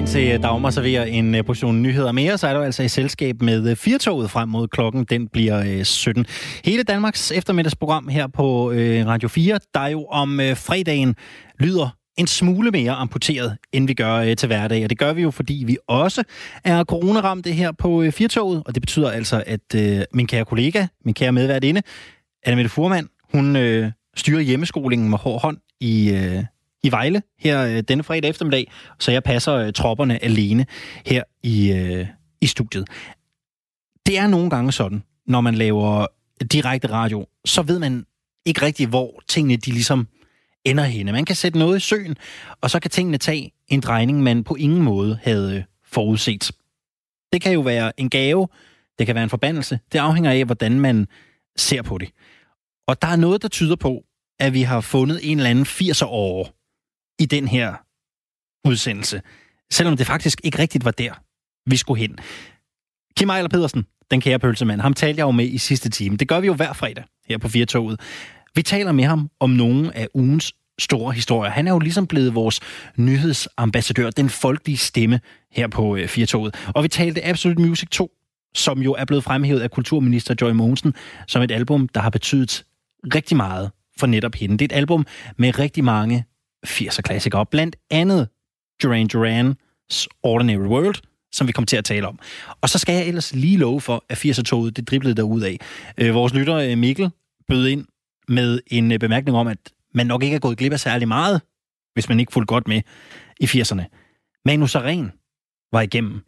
ind til øh, Dagmar serverer en øh, portion nyheder mere, så er du altså i selskab med øh, Firtoget frem mod klokken. Den bliver 17. Hele Danmarks eftermiddagsprogram her på Radio 4, der jo om fredagen lyder en smule mere amputeret, end vi gør til hverdag. Og det gør vi jo, fordi vi også er coronaramte her på Firtoget, og det betyder altså, at min kære kollega, min kære medværtinde, Annemette Furman, hun styrer hjemmeskolingen med hård hånd i, i Vejle her øh, denne fredag eftermiddag, så jeg passer øh, tropperne alene her i, øh, i studiet. Det er nogle gange sådan, når man laver direkte radio, så ved man ikke rigtig, hvor tingene de ligesom ender henne. Man kan sætte noget i søen, og så kan tingene tage en drejning, man på ingen måde havde øh, forudset. Det kan jo være en gave, det kan være en forbandelse. Det afhænger af, hvordan man ser på det. Og der er noget, der tyder på, at vi har fundet en eller anden 80'er år i den her udsendelse, selvom det faktisk ikke rigtigt var der, vi skulle hen. Kim Ejler Pedersen, den kære pølsemand, ham talte jeg jo med i sidste time. Det gør vi jo hver fredag her på Firtoget. Vi taler med ham om nogle af ugens store historier. Han er jo ligesom blevet vores nyhedsambassadør, den folkelige stemme her på øh, Firtoget. Og vi talte Absolute Music 2, som jo er blevet fremhævet af kulturminister Joy Mogensen som et album, der har betydet rigtig meget for netop hende. Det er et album med rigtig mange 80'er klassikere, blandt andet Duran Duran's Ordinary World, som vi kommer til at tale om. Og så skal jeg ellers lige love for, at 80'er-toget, det driblede derud af. Øh, vores lytter øh, Mikkel bød ind med en øh, bemærkning om, at man nok ikke er gået glip af særlig meget, hvis man ikke fulgte godt med i 80'erne. Manu Saren var igennem.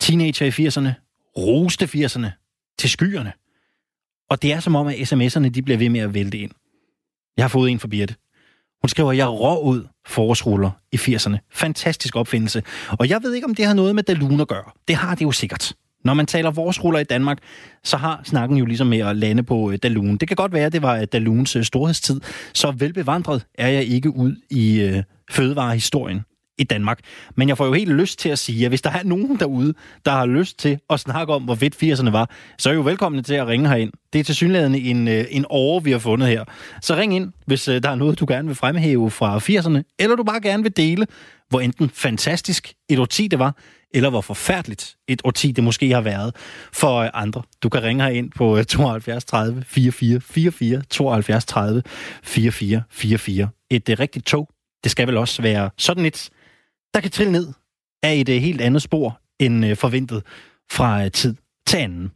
Teenager i 80'erne, roste 80'erne til skyerne. Og det er som om, at sms'erne de bliver ved med at vælte ind. Jeg har fået en for Birte. Hun skriver, jeg rå ud forårsruller i 80'erne. Fantastisk opfindelse. Og jeg ved ikke, om det har noget med Dalun at gøre. Det har det jo sikkert. Når man taler forårsruller i Danmark, så har snakken jo ligesom med at lande på øh, Dalun. Det kan godt være, at det var øh, Daluns øh, storhedstid. Så velbevandret er jeg ikke ud i øh, fødevarehistorien i Danmark. Men jeg får jo helt lyst til at sige, at hvis der er nogen derude, der har lyst til at snakke om, hvor fedt 80'erne var, så er I jo velkomne til at ringe herind. Det er til synligheden en, øh, en år, vi har fundet her. Så ring ind, hvis øh, der er noget, du gerne vil fremhæve fra 80'erne, eller du bare gerne vil dele, hvor enten fantastisk et årti det var, eller hvor forfærdeligt et årti det måske har været for øh, andre. Du kan ringe ind på 72 30 44 44, 72 30 44 44. Et rigtigt tog, det skal vel også være sådan et, der kan trille ned af et øh, helt andet spor end øh, forventet fra øh, tid til anden.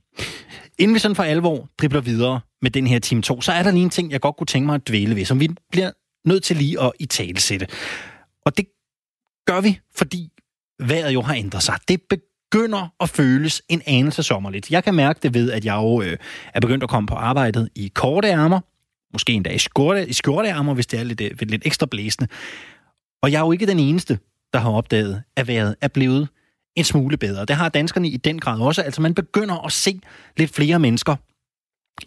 Inden vi sådan for alvor dribler videre med den her time 2, så er der lige en ting, jeg godt kunne tænke mig at dvæle ved, som vi bliver nødt til lige at i tale sætte. Og det gør vi, fordi vejret jo har ændret sig. Det begynder at føles en anelse sommerligt. Jeg kan mærke det ved, at jeg jo øh, er begyndt at komme på arbejdet i korte ærmer, måske endda i skjorte, i skjorteærmer, hvis det er lidt, øh, lidt ekstra blæsende. Og jeg er jo ikke den eneste, der har opdaget, at vejret er blevet en smule bedre. Det har danskerne i den grad også. Altså man begynder at se lidt flere mennesker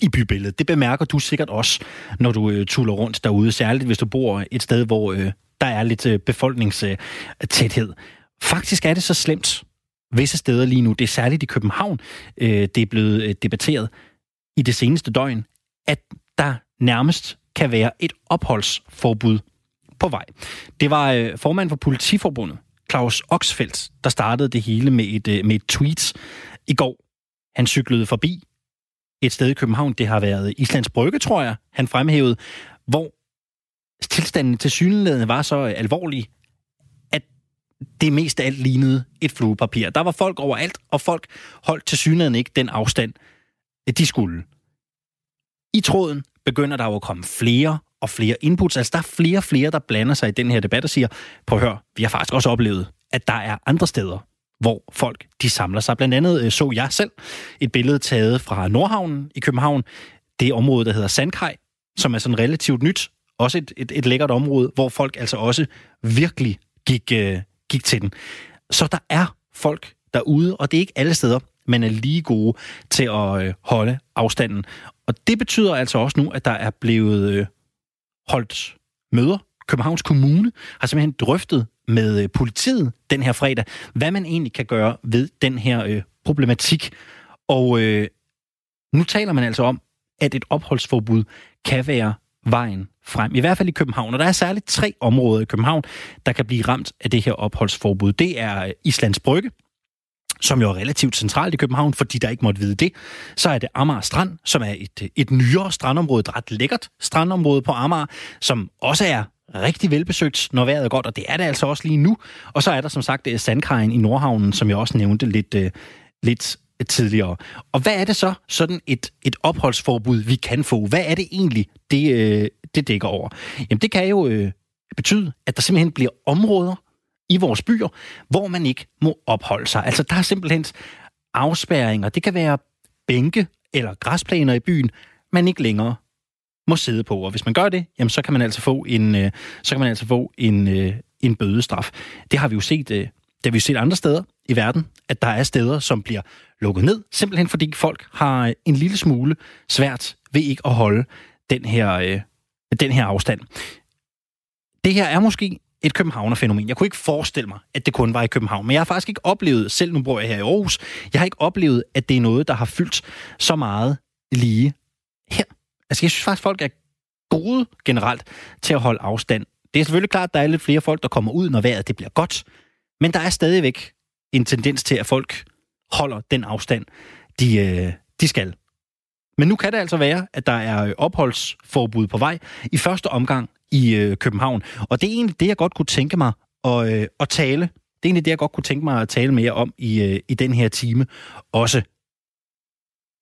i bybilledet. Det bemærker du sikkert også, når du øh, tuller rundt derude, særligt hvis du bor et sted, hvor øh, der er lidt øh, befolkningstæthed. Faktisk er det så slemt visse steder lige nu, det er særligt i København, øh, det er blevet øh, debatteret i det seneste døgn, at der nærmest kan være et opholdsforbud på vej. Det var øh, formand for Politiforbundet, Claus Oxfeldt, der startede det hele med et, øh, med et tweet i går. Han cyklede forbi et sted i København, det har været Islands Brygge, tror jeg, han fremhævede, hvor tilstanden til synligheden var så alvorlig, at det mest af alt lignede et fluepapir. Der var folk overalt, og folk holdt til synligheden ikke den afstand, de skulle. I tråden begynder der jo at komme flere og flere inputs. Altså, der er flere og flere, der blander sig i den her debat og siger, prøv at høre, vi har faktisk også oplevet, at der er andre steder, hvor folk de samler sig. Blandt andet øh, så jeg selv et billede taget fra Nordhavnen i København. Det område, der hedder Sandkaj, som er sådan relativt nyt. Også et, et, et lækkert område, hvor folk altså også virkelig gik, øh, gik til den. Så der er folk derude, og det er ikke alle steder, man er lige gode til at øh, holde afstanden. Og det betyder altså også nu, at der er blevet øh, holdt møder. Københavns Kommune har simpelthen drøftet med øh, politiet den her fredag, hvad man egentlig kan gøre ved den her øh, problematik. Og øh, nu taler man altså om, at et opholdsforbud kan være vejen frem. I hvert fald i København. Og der er særligt tre områder i København, der kan blive ramt af det her opholdsforbud. Det er øh, Islands Brygge, som jo er relativt centralt i København, fordi der ikke måtte vide det. Så er det Amager Strand, som er et, et nyere strandområde, et ret lækkert strandområde på Amager, som også er rigtig velbesøgt, når vejret er godt, og det er det altså også lige nu. Og så er der som sagt øh, Sandkajen i Nordhavnen, som jeg også nævnte lidt, øh, lidt tidligere. Og hvad er det så, sådan et, et opholdsforbud, vi kan få? Hvad er det egentlig, det, øh, det dækker over? Jamen det kan jo betyde, at der simpelthen bliver områder, i vores byer, hvor man ikke må opholde sig. Altså, der er simpelthen afspærringer. Det kan være bænke eller græsplaner i byen, man ikke længere må sidde på. Og hvis man gør det, jamen, så kan man altså få en, øh, så kan man altså få en, øh, en bødestraf. Det har vi jo set, øh, det har vi jo set andre steder i verden, at der er steder, som bliver lukket ned, simpelthen fordi folk har øh, en lille smule svært ved ikke at holde den her, øh, den her afstand. Det her er måske et københavnerfænomen. Jeg kunne ikke forestille mig, at det kun var i København. Men jeg har faktisk ikke oplevet, selv nu bor jeg her i Aarhus, jeg har ikke oplevet, at det er noget, der har fyldt så meget lige her. Altså, jeg synes faktisk, folk er gode generelt til at holde afstand. Det er selvfølgelig klart, at der er lidt flere folk, der kommer ud, når vejret det bliver godt. Men der er stadigvæk en tendens til, at folk holder den afstand, de, øh, de skal. Men nu kan det altså være, at der er opholdsforbud på vej. I første omgang i øh, København. Og det er egentlig det, jeg godt kunne tænke mig at, øh, at tale. Det er egentlig det, jeg godt kunne tænke mig at tale mere om i, øh, i den her time også.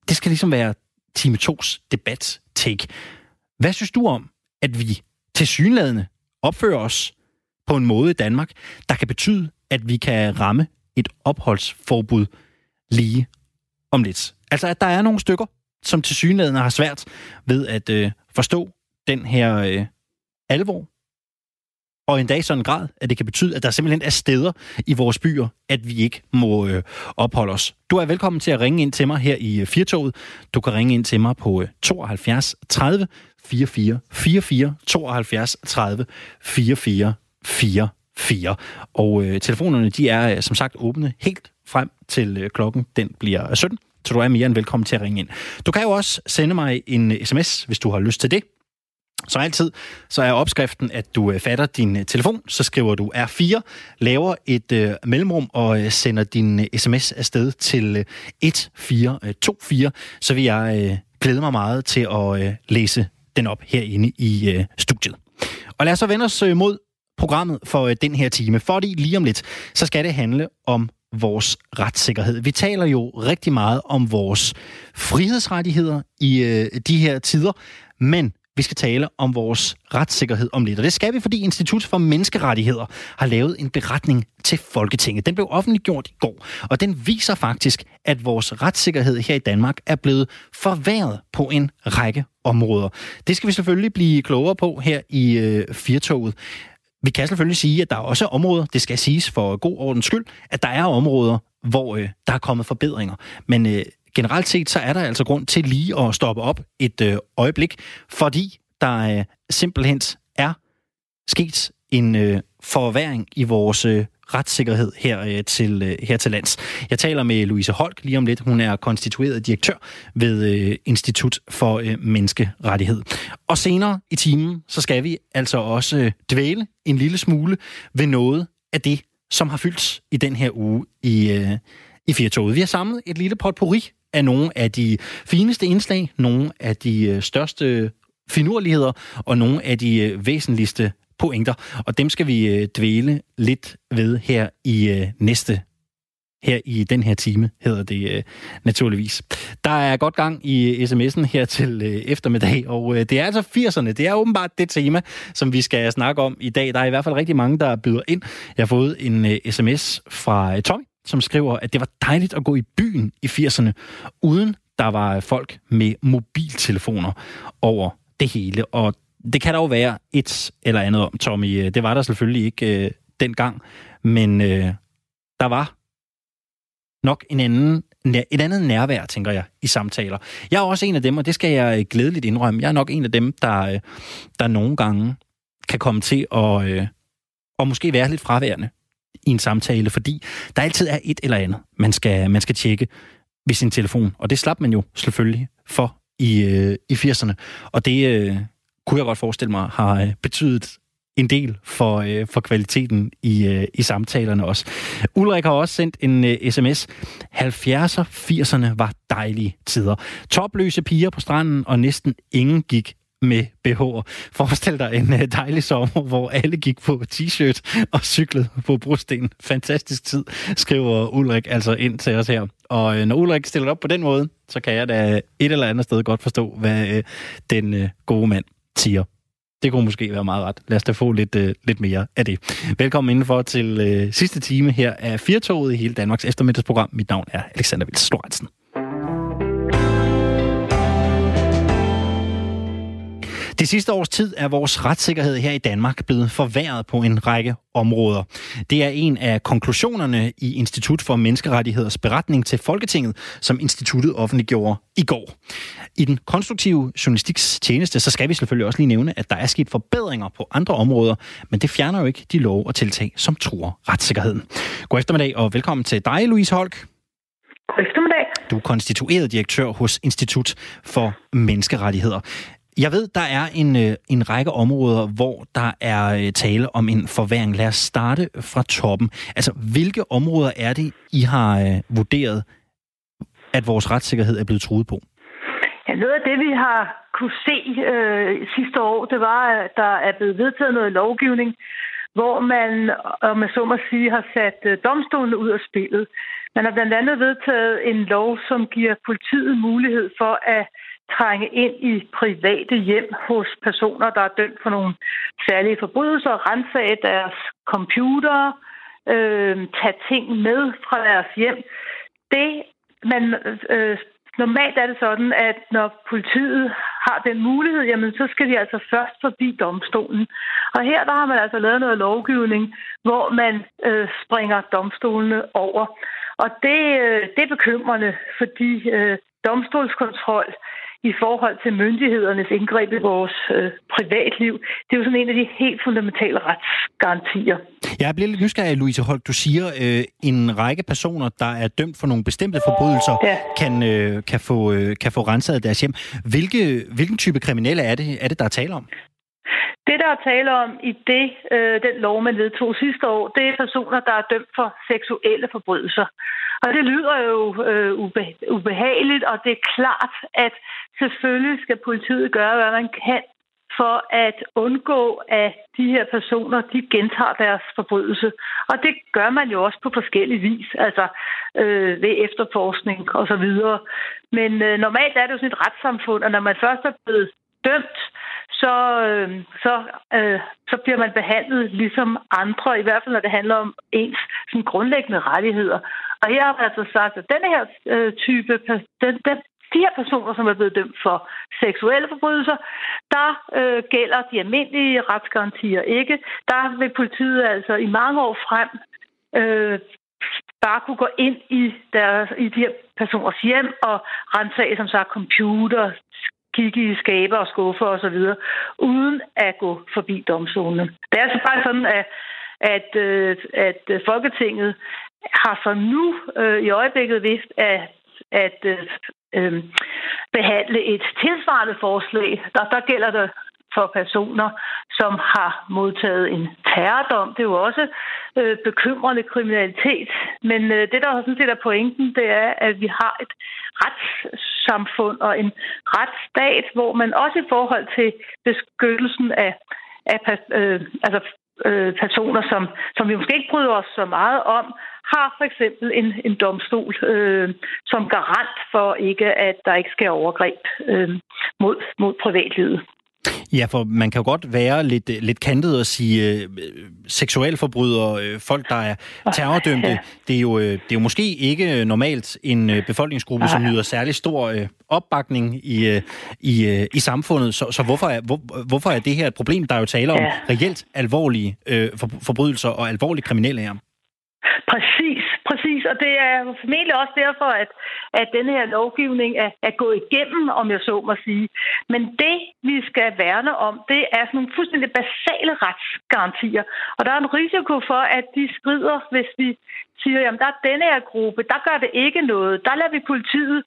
Det skal ligesom være time 2's debat-take. Hvad synes du om, at vi til synlædende opfører os på en måde i Danmark, der kan betyde, at vi kan ramme et opholdsforbud lige om lidt? Altså, at der er nogle stykker, som til synlædende har svært ved at øh, forstå den her øh, alvor, og endda i sådan en grad, at det kan betyde, at der simpelthen er steder i vores byer, at vi ikke må øh, opholde os. Du er velkommen til at ringe ind til mig her i øh, Firtoget. Du kan ringe ind til mig på 72 30 44 44 72 30 44 44. Og øh, telefonerne, de er øh, som sagt åbne helt frem til øh, klokken, den bliver øh, 17. Så du er mere end velkommen til at ringe ind. Du kan jo også sende mig en øh, sms, hvis du har lyst til det. Så altid, så er opskriften, at du øh, fatter din øh, telefon, så skriver du R4, laver et øh, mellemrum og øh, sender din øh, sms afsted til øh, 1424, øh, så vil jeg øh, glæde mig meget til at øh, læse den op herinde i øh, studiet. Og lad os så vende os øh, mod programmet for øh, den her time, fordi lige om lidt, så skal det handle om vores retssikkerhed. Vi taler jo rigtig meget om vores frihedsrettigheder i øh, de her tider, men vi skal tale om vores retssikkerhed om lidt. Og det skal vi, fordi Institut for Menneskerettigheder har lavet en beretning til Folketinget. Den blev offentliggjort i går, og den viser faktisk, at vores retssikkerhed her i Danmark er blevet forværret på en række områder. Det skal vi selvfølgelig blive klogere på her i øh, Firtoget. Vi kan selvfølgelig sige, at der er også områder, det skal siges for god ordens skyld, at der er områder, hvor øh, der er kommet forbedringer. Men øh, generelt set, så er der altså grund til lige at stoppe op et øh, øjeblik, fordi der øh, simpelthen er sket en øh, forværing i vores øh, retssikkerhed her, øh, til, øh, her til lands. Jeg taler med Louise Holk lige om lidt. Hun er konstitueret direktør ved øh, Institut for øh, Menneskerettighed. Og senere i timen, så skal vi altså også øh, dvæle en lille smule ved noget af det, som har fyldt i den her uge i, øh, i Firtoget. Vi har samlet et lille potpourri af nogle af de fineste indslag, nogle af de øh, største finurligheder og nogle af de øh, væsentligste pointer. Og dem skal vi øh, dvæle lidt ved her i næste her i den her time, hedder det øh, naturligvis. Der er godt gang i sms'en her til øh, eftermiddag, og øh, det er altså 80'erne. Det er åbenbart det tema, som vi skal snakke om i dag. Der er i hvert fald rigtig mange, der byder ind. Jeg har fået en øh, sms fra øh, Tommy, som skriver, at det var dejligt at gå i byen i 80'erne, uden der var folk med mobiltelefoner over det hele. Og det kan der jo være et eller andet om, Tommy. Øh, det var der selvfølgelig ikke øh, dengang, men øh, der var nok en anden, et andet nærvær, tænker jeg, i samtaler. Jeg er også en af dem, og det skal jeg øh, glædeligt indrømme. Jeg er nok en af dem, der, øh, der nogle gange kan komme til at, øh, og måske være lidt fraværende i en samtale, fordi der altid er et eller andet, man skal, man skal tjekke ved sin telefon. Og det slap man jo selvfølgelig for i, øh, i 80'erne. Og det, øh, kunne jeg godt forestille mig, har øh, betydet en del for, øh, for kvaliteten i, øh, i samtalerne også. Ulrik har også sendt en øh, sms. 70'er, 80'erne var dejlige tider. Topløse piger på stranden, og næsten ingen gik med BH'er. Forestil dig en øh, dejlig sommer, hvor alle gik på t-shirt og cyklede på brosten. Fantastisk tid, skriver Ulrik altså ind til os her. Og øh, når Ulrik stiller op på den måde, så kan jeg da et eller andet sted godt forstå, hvad øh, den gode mand siger. Det kunne måske være meget ret. Lad os da få lidt, øh, lidt mere af det. Velkommen indenfor til øh, sidste time her af Firtoget i hele Danmarks eftermiddagsprogram. Mit navn er Alexander Vils Lorentzen. Det sidste års tid er vores retssikkerhed her i Danmark blevet forværret på en række områder. Det er en af konklusionerne i Institut for Menneskerettigheders beretning til Folketinget, som instituttet offentliggjorde i går. I den konstruktive journalistiks tjeneste, så skal vi selvfølgelig også lige nævne, at der er sket forbedringer på andre områder, men det fjerner jo ikke de lov og tiltag, som tror retssikkerheden. God eftermiddag og velkommen til dig, Louise Holk. God eftermiddag. Du er konstitueret direktør hos Institut for Menneskerettigheder. Jeg ved, der er en, øh, en række områder, hvor der er øh, tale om en forværing. Lad os starte fra toppen. Altså, hvilke områder er det, I har øh, vurderet, at vores retssikkerhed er blevet truet på? Ja, noget af det, vi har kunne se øh, sidste år, det var, at der er blevet vedtaget noget lovgivning, hvor man, om man så må sige, har sat øh, domstolene ud af spillet. Man har blandt andet vedtaget en lov, som giver politiet mulighed for at trænge ind i private hjem hos personer, der er dømt for nogle særlige forbrydelser, rensage deres computer, øh, tage ting med fra deres hjem. Det, man, øh, normalt er det sådan, at når politiet har den mulighed, jamen så skal de altså først forbi domstolen. Og her der har man altså lavet noget lovgivning, hvor man øh, springer domstolene over. Og det, øh, det er bekymrende, fordi øh, domstolskontrol i forhold til myndighedernes indgreb i vores øh, privatliv. Det er jo sådan en af de helt fundamentale retsgarantier. Jeg bliver lidt nysgerrig, Louise Holk. Du siger, øh, en række personer, der er dømt for nogle bestemte forbrydelser, ja. kan, øh, kan, få, øh, kan få renset deres hjem. Hvilke, hvilken type kriminelle er det, er det, der er tale om? Det, der er tale om i det, øh, den lov, man vedtog sidste år, det er personer, der er dømt for seksuelle forbrydelser. Og det lyder jo øh, ube, ubehageligt, og det er klart, at selvfølgelig skal politiet gøre, hvad man kan for at undgå, at de her personer, de gentager deres forbrydelse. Og det gør man jo også på forskellige vis, altså øh, ved efterforskning og så videre. Men øh, normalt er det jo sådan et retssamfund, og når man først er blevet dømt, så, øh, så, øh, så bliver man behandlet ligesom andre, i hvert fald når det handler om ens sådan, grundlæggende rettigheder. Og her har man altså sagt, at denne her øh, type, den, den, de her personer, som er blevet dømt for seksuelle forbrydelser, der øh, gælder de almindelige retsgarantier ikke. Der vil politiet altså i mange år frem øh, bare kunne gå ind i, deres, i de her personers hjem og rensage, som sagt, computer, kigge i skaber og skuffer osv., uden at gå forbi domstolene. Det er altså bare sådan, at, at, øh, at Folketinget har for nu øh, i øjeblikket vist at, at øh, øh, behandle et tilsvarende forslag. Der, der gælder det for personer, som har modtaget en terrordom. Det er jo også øh, bekymrende kriminalitet. Men øh, det, der sådan set er pointen, det er, at vi har et rets retssamfund og en retsstat, hvor man også i forhold til beskyttelsen af, af øh, altså, øh, personer, som, som vi måske ikke bryder os så meget om, har for eksempel en, en domstol øh, som garant for ikke, at der ikke skal overgreb øh, mod, mod privatlivet. Ja, for man kan jo godt være lidt, lidt kantet og sige øh, seksualforbrydere, øh, folk, der er terrordømte. Ja. Det, er jo, øh, det er jo måske ikke normalt en øh, befolkningsgruppe, som nyder særlig stor øh, opbakning i, øh, i, øh, i samfundet. Så, så hvorfor, er, hvor, hvorfor er det her et problem? Der er jo tale om ja. reelt alvorlige øh, forbrydelser og alvorlige kriminelle her. Præcis, præcis. Og det er formentlig også derfor, at, at denne her lovgivning er, er gået igennem, om jeg så må sige. Men det, vi skal værne om, det er sådan nogle fuldstændig basale retsgarantier. Og der er en risiko for, at de skrider, hvis vi siger, jamen der er denne her gruppe, der gør det ikke noget. Der lader vi politiet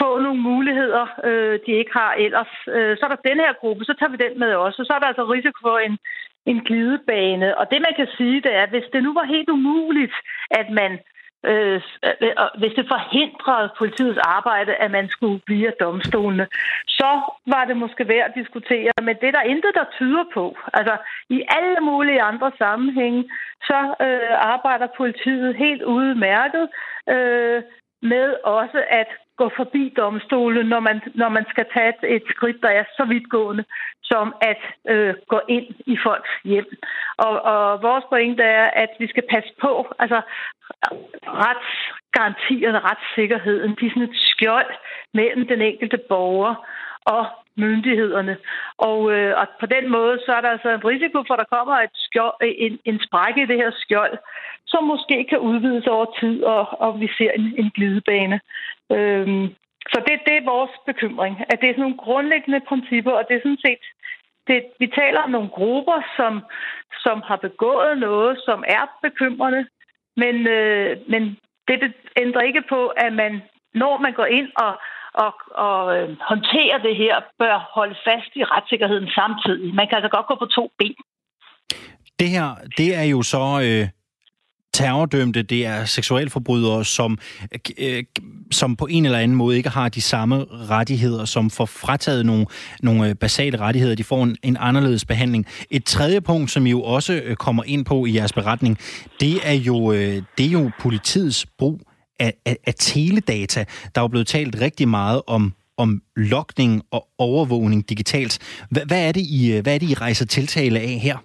få nogle muligheder, øh, de ikke har ellers. Øh, så er der den her gruppe, så tager vi den med også. Så er der altså risiko for en, en glidebane. Og det, man kan sige, det er, at hvis det nu var helt umuligt, at man øh, øh, øh hvis det forhindrede politiets arbejde, at man skulle via domstolene, så var det måske værd at diskutere. Men det er der intet, der tyder på. Altså, i alle mulige andre sammenhænge, så øh, arbejder politiet helt udmærket øh, med også at gå forbi domstolen, når man, når man skal tage et, et skridt, der er så vidtgående, som at øh, gå ind i folks hjem. Og, og vores pointe er, at vi skal passe på, altså retsgarantierne, retssikkerheden, de er sådan et skjold mellem den enkelte borger og myndighederne. Og, øh, og på den måde, så er der altså en risiko for, at der kommer et skjold, en, en sprække i det her skjold, som måske kan udvides over tid, og, og vi ser en, en glidebane. Øhm, så det, det er vores bekymring, at det er sådan nogle grundlæggende principper, og det er sådan set, det, vi taler om nogle grupper, som, som har begået noget, som er bekymrende, men, øh, men det ændrer ikke på, at man, når man går ind og, og, og øh, håndterer det her, bør holde fast i retssikkerheden samtidig. Man kan altså godt gå på to ben. Det her, det er jo så øh, terrordømte, det er seksualforbrydere, som, øh, som på en eller anden måde ikke har de samme rettigheder, som får frataget nogle, nogle øh, basale rettigheder. De får en, en anderledes behandling. Et tredje punkt, som I jo også øh, kommer ind på i jeres beretning, det er jo, øh, det er jo politiets brug af, af, af teledata. Der er jo blevet talt rigtig meget om om lokning og overvågning digitalt. H- hvad, er det, I, øh, hvad er det, I rejser tiltale af her?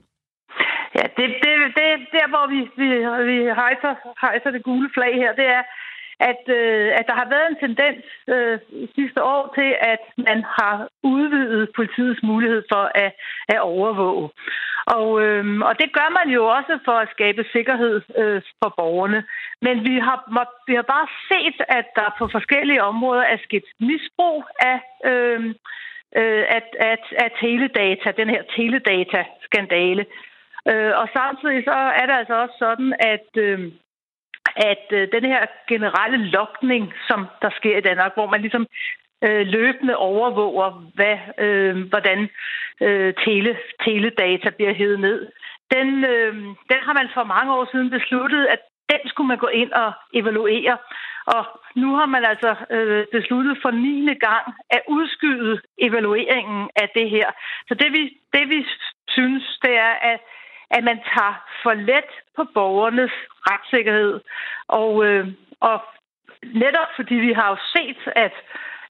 Ja, det, det, det der, hvor vi, vi, vi hejser, hejser det gule flag her, det er, at, øh, at der har været en tendens øh, sidste år til, at man har udvidet politiets mulighed for at, at overvåge. Og, øh, og det gør man jo også for at skabe sikkerhed øh, for borgerne. Men vi har, må, vi har bare set, at der på forskellige områder er sket misbrug af, øh, øh, at, at, at teledata, den her teledata-skandale. Øh, og samtidig så er det altså også sådan, at, øh, at øh, den her generelle lokning, som der sker i Danmark, hvor man ligesom øh, løbende overvåger, hvad, øh, hvordan øh, tele, teledata bliver hævet ned, den, øh, den har man for mange år siden besluttet, at den skulle man gå ind og evaluere. Og nu har man altså øh, besluttet for 9. gang at udskyde evalueringen af det her. Så det vi, det vi synes, det er, at at man tager for let på borgernes retssikkerhed. Og, øh, og netop fordi vi har jo set, at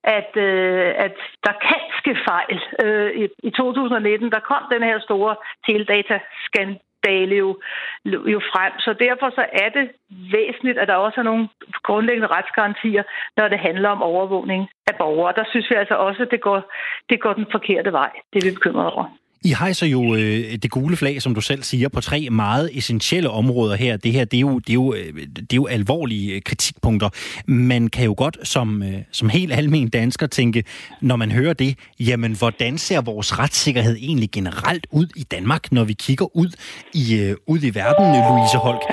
at, øh, at der kan ske fejl. Øh, i, I 2019 der kom den her store teledataskandale jo, jo frem, så derfor så er det væsentligt, at der også er nogle grundlæggende retsgarantier, når det handler om overvågning af borgere. Der synes vi altså også, at det går, det går den forkerte vej. Det er vi bekymrede over. I hejser jo øh, det gule flag, som du selv siger, på tre meget essentielle områder her. Det her, det er jo, det er jo, øh, det er jo alvorlige øh, kritikpunkter. Man kan jo godt som, øh, som helt almen dansker tænke, når man hører det, jamen hvordan ser vores retssikkerhed egentlig generelt ud i Danmark, når vi kigger ud i, øh, ud i verden, Louise Holk?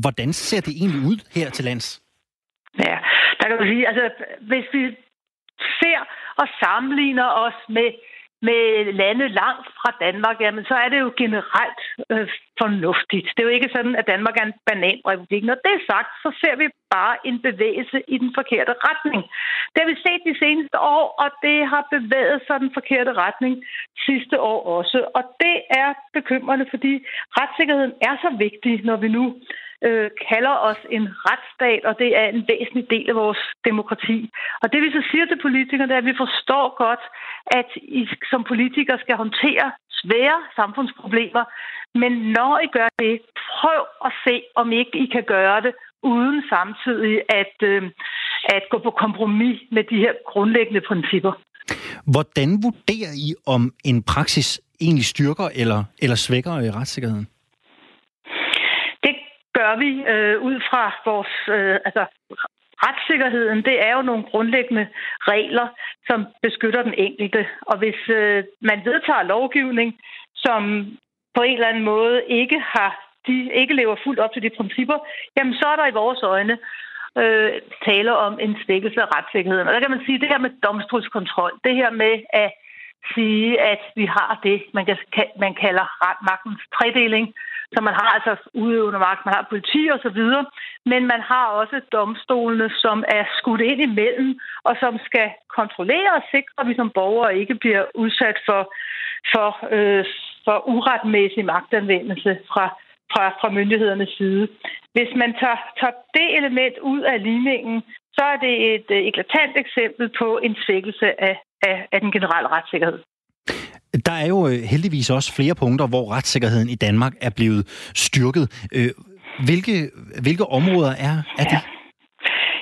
Hvordan ser det egentlig ud her til lands? Ja, der kan du sige, altså hvis vi ser og sammenligner os med med lande langt fra Danmark, jamen så er det jo generelt øh, fornuftigt. Det er jo ikke sådan, at Danmark er en bananrepublik. Når det er sagt, så ser vi bare en bevægelse i den forkerte retning. Det har vi set de seneste år, og det har bevæget sig den forkerte retning sidste år også. Og det er bekymrende, fordi retssikkerheden er så vigtig, når vi nu øh, kalder os en retsstat, og det er en væsentlig del af vores demokrati. Og det vi så siger til politikerne, det er, at vi forstår godt, at I som politikere skal håndtere svære samfundsproblemer, men når I gør det, prøv at se, om ikke I kan gøre det, uden samtidig at, øh, at gå på kompromis med de her grundlæggende principper. Hvordan vurderer I, om en praksis egentlig styrker eller, eller svækker i retssikkerheden? Gør vi øh, ud fra vores øh, altså, retssikkerheden. Det er jo nogle grundlæggende regler, som beskytter den enkelte. Og hvis øh, man vedtager lovgivning, som på en eller anden måde ikke har de ikke lever fuldt op til de principper, jamen så er der i vores øjne øh, tale om en svækkelse af retssikkerheden. Og der kan man sige, at det her med domstolskontrol, det her med at sige, at vi har det, man, kan, man kalder magtens tredeling, så man har altså udøvende magt, man har politi og så videre, men man har også domstolene, som er skudt ind imellem, og som skal kontrollere og sikre, at vi som borgere ikke bliver udsat for, for, øh, for uretmæssig magtanvendelse fra, fra, fra myndighedernes side. Hvis man tager, tager det element ud af ligningen, så er det et øh, eklatant eksempel på en svækkelse af, af, af den generelle retssikkerhed. Der er jo øh, heldigvis også flere punkter, hvor retssikkerheden i Danmark er blevet styrket. Øh, hvilke, hvilke områder er, er det? Ja.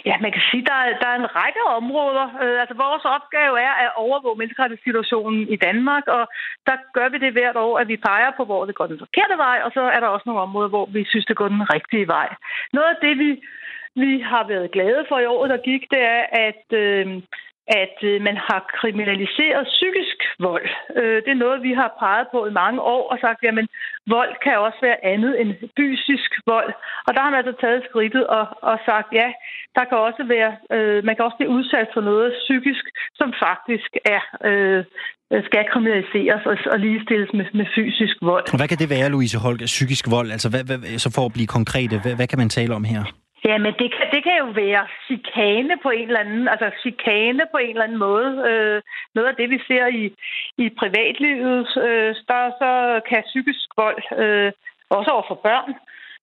Ja, man kan sige, at der er, der er en række områder. Øh, altså, vores opgave er at overvåge menneskerettighedssituationen i Danmark, og der gør vi det hvert år, at vi peger på, hvor det går den forkerte vej, og så er der også nogle områder, hvor vi synes, det går den rigtige vej. Noget af det, vi, vi har været glade for i år, der gik, det er, at øh, at øh, man har kriminaliseret psykisk vold. Øh, det er noget, vi har peget på i mange år og sagt, at vold kan også være andet end fysisk vold. Og der har man altså taget skridtet og, og sagt, ja, der kan også være, øh, man kan også blive udsat for noget psykisk, som faktisk er øh, skal kriminaliseres og, og ligestilles med, med fysisk vold. Hvad kan det være, Louise Holk, psykisk vold? Altså, hvad, hvad, så for at blive konkrete, hvad, hvad kan man tale om her? Jamen, det kan, det kan jo være chikane på en eller anden, altså chikane på en eller anden måde. Øh, noget af det, vi ser i, i privatlivet, øh, der så kan psykisk vold, øh, også over for børn,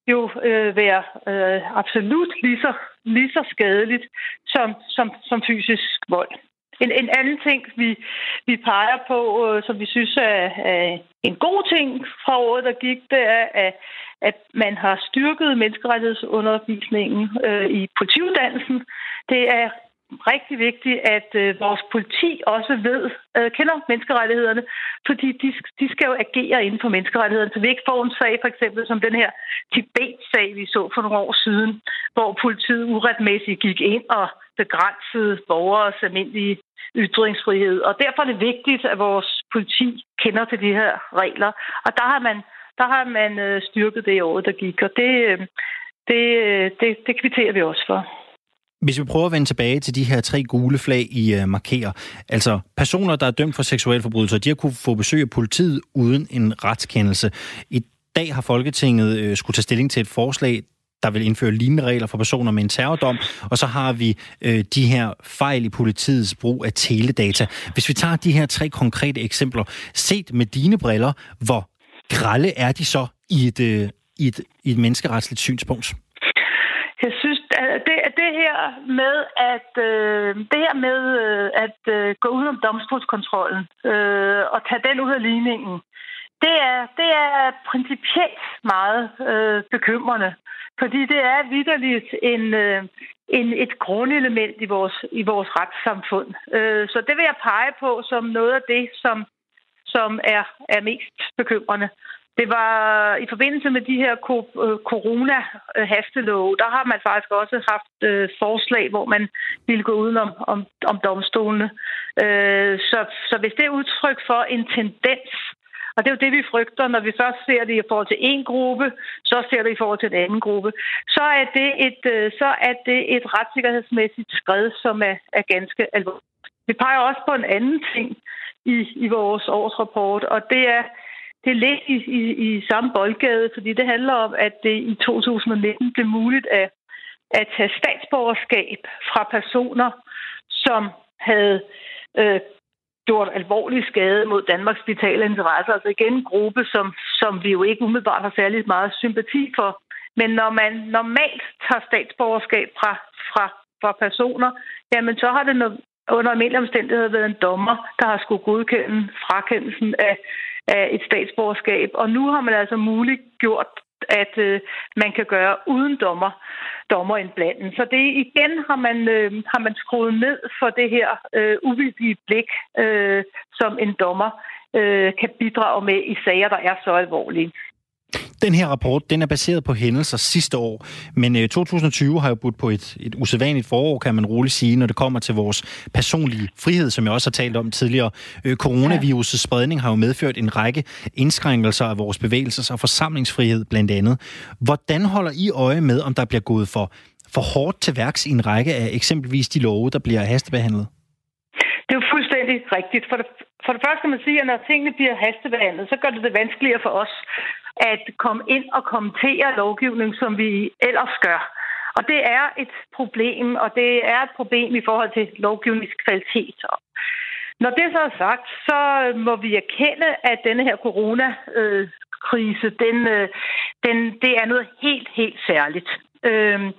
jo øh, være øh, absolut lige så, lige så skadeligt som, som, som fysisk vold. En, en anden ting, vi, vi peger på, øh, som vi synes er, er en god ting fra året, der gik, det er, at, at man har styrket menneskerettighedsundervisningen øh, i politiuddannelsen. Det er rigtig vigtigt, at øh, vores politi også ved, øh, kender menneskerettighederne, fordi de, de skal jo agere inden for menneskerettighederne, så vi ikke får en sag, for eksempel som den her Tibet-sag, vi så for nogle år siden, hvor politiet uretmæssigt gik ind og begrænsede borgers almindelige ytringsfrihed. Og derfor er det vigtigt, at vores politi kender til de her regler. Og der har man, der har man øh, styrket det i året, der gik, og det, øh, det, øh, det, det kvitterer vi også for. Hvis vi prøver at vende tilbage til de her tre gule flag, I øh, markerer. Altså, personer, der er dømt for seksuelle forbrydelser, de har kunne få besøg af politiet uden en retskendelse. I dag har Folketinget øh, skulle tage stilling til et forslag, der vil indføre lignende regler for personer med en terrordom, og så har vi øh, de her fejl i politiets brug af teledata. Hvis vi tager de her tre konkrete eksempler, set med dine briller, hvor grælde er de så i et, øh, i et, i et menneskeretsligt synspunkt? Jeg synes, at det, det her med at øh, det her med øh, at øh, gå udenom om domstolskontrollen øh, og tage den ud af ligningen, det er, det er principielt meget øh, bekymrende. Fordi det er vidderligt en, øh, en, et grundelement i vores, i vores retssamfund. Øh, så det vil jeg pege på som noget af det, som, som er, er mest bekymrende. Det var i forbindelse med de her øh, corona-hastelov, der har man faktisk også haft øh, forslag, hvor man ville gå udenom om, om domstolene. Øh, så, så hvis det er udtryk for en tendens og det er jo det, vi frygter, når vi først ser det i forhold til en gruppe, så ser det i forhold til en anden gruppe. Så er det et, øh, så er det et retssikkerhedsmæssigt skred, som er, er ganske alvorligt. Vi peger også på en anden ting i, i vores årsrapport, og det er, det er lidt i, i, i samme boldgade, fordi det handler om, at det i 2019 blev muligt at, at tage statsborgerskab fra personer, som havde øh, gjort alvorlig skade mod Danmarks vitale interesser. Altså igen en gruppe, som, som vi jo ikke umiddelbart har særlig meget sympati for. Men når man normalt tager statsborgerskab fra, fra, fra personer, jamen så har det under almindelige omstændigheder været en dommer, der har skulle godkende frakendelsen af, af et statsborgerskab. Og nu har man altså muligt gjort at øh, man kan gøre uden dommer, dommerindblanden. Så det igen har man, øh, har man skruet ned for det her øh, uvildige blik, øh, som en dommer øh, kan bidrage med i sager, der er så alvorlige. Den her rapport, den er baseret på hændelser sidste år, men 2020 øh, har jo budt på et, et usædvanligt forår, kan man roligt sige, når det kommer til vores personlige frihed, som jeg også har talt om tidligere. Øh, coronavirusets spredning har jo medført en række indskrænkelser af vores bevægelses- og forsamlingsfrihed blandt andet. Hvordan holder I øje med, om der bliver gået for for hårdt til værks i en række af eksempelvis de love, der bliver hastebehandlet? Det er jo fuldstændig rigtigt. For det, for det første kan man sige, at når tingene bliver hastebehandlet, så gør det det vanskeligere for os at komme ind og kommentere lovgivning, som vi ellers gør. Og det er et problem, og det er et problem i forhold til lovgivningskvalitet. Når det så er sagt, så må vi erkende, at denne her coronakrise, den, øh, den, det er noget helt, helt særligt. Øhm,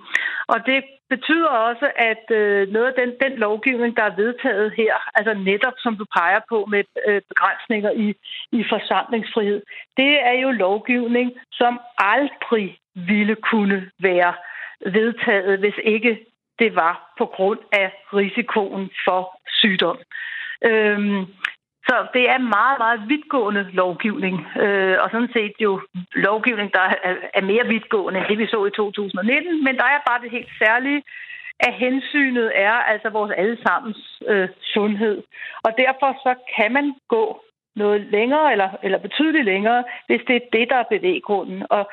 og det betyder også, at øh, noget af den, den lovgivning, der er vedtaget her, altså netop som du peger på med øh, begrænsninger i, i forsamlingsfrihed, det er jo lovgivning, som aldrig ville kunne være vedtaget, hvis ikke det var på grund af risikoen for sygdom. Øhm, så det er meget, meget vidtgående lovgivning, øh, og sådan set jo lovgivning, der er, er mere vidtgående end det, vi så i 2019, men der er bare det helt særlige, at hensynet er altså vores allesammens øh, sundhed. Og derfor så kan man gå noget længere, eller, eller betydeligt længere, hvis det er det, der er bevæggrunden. Og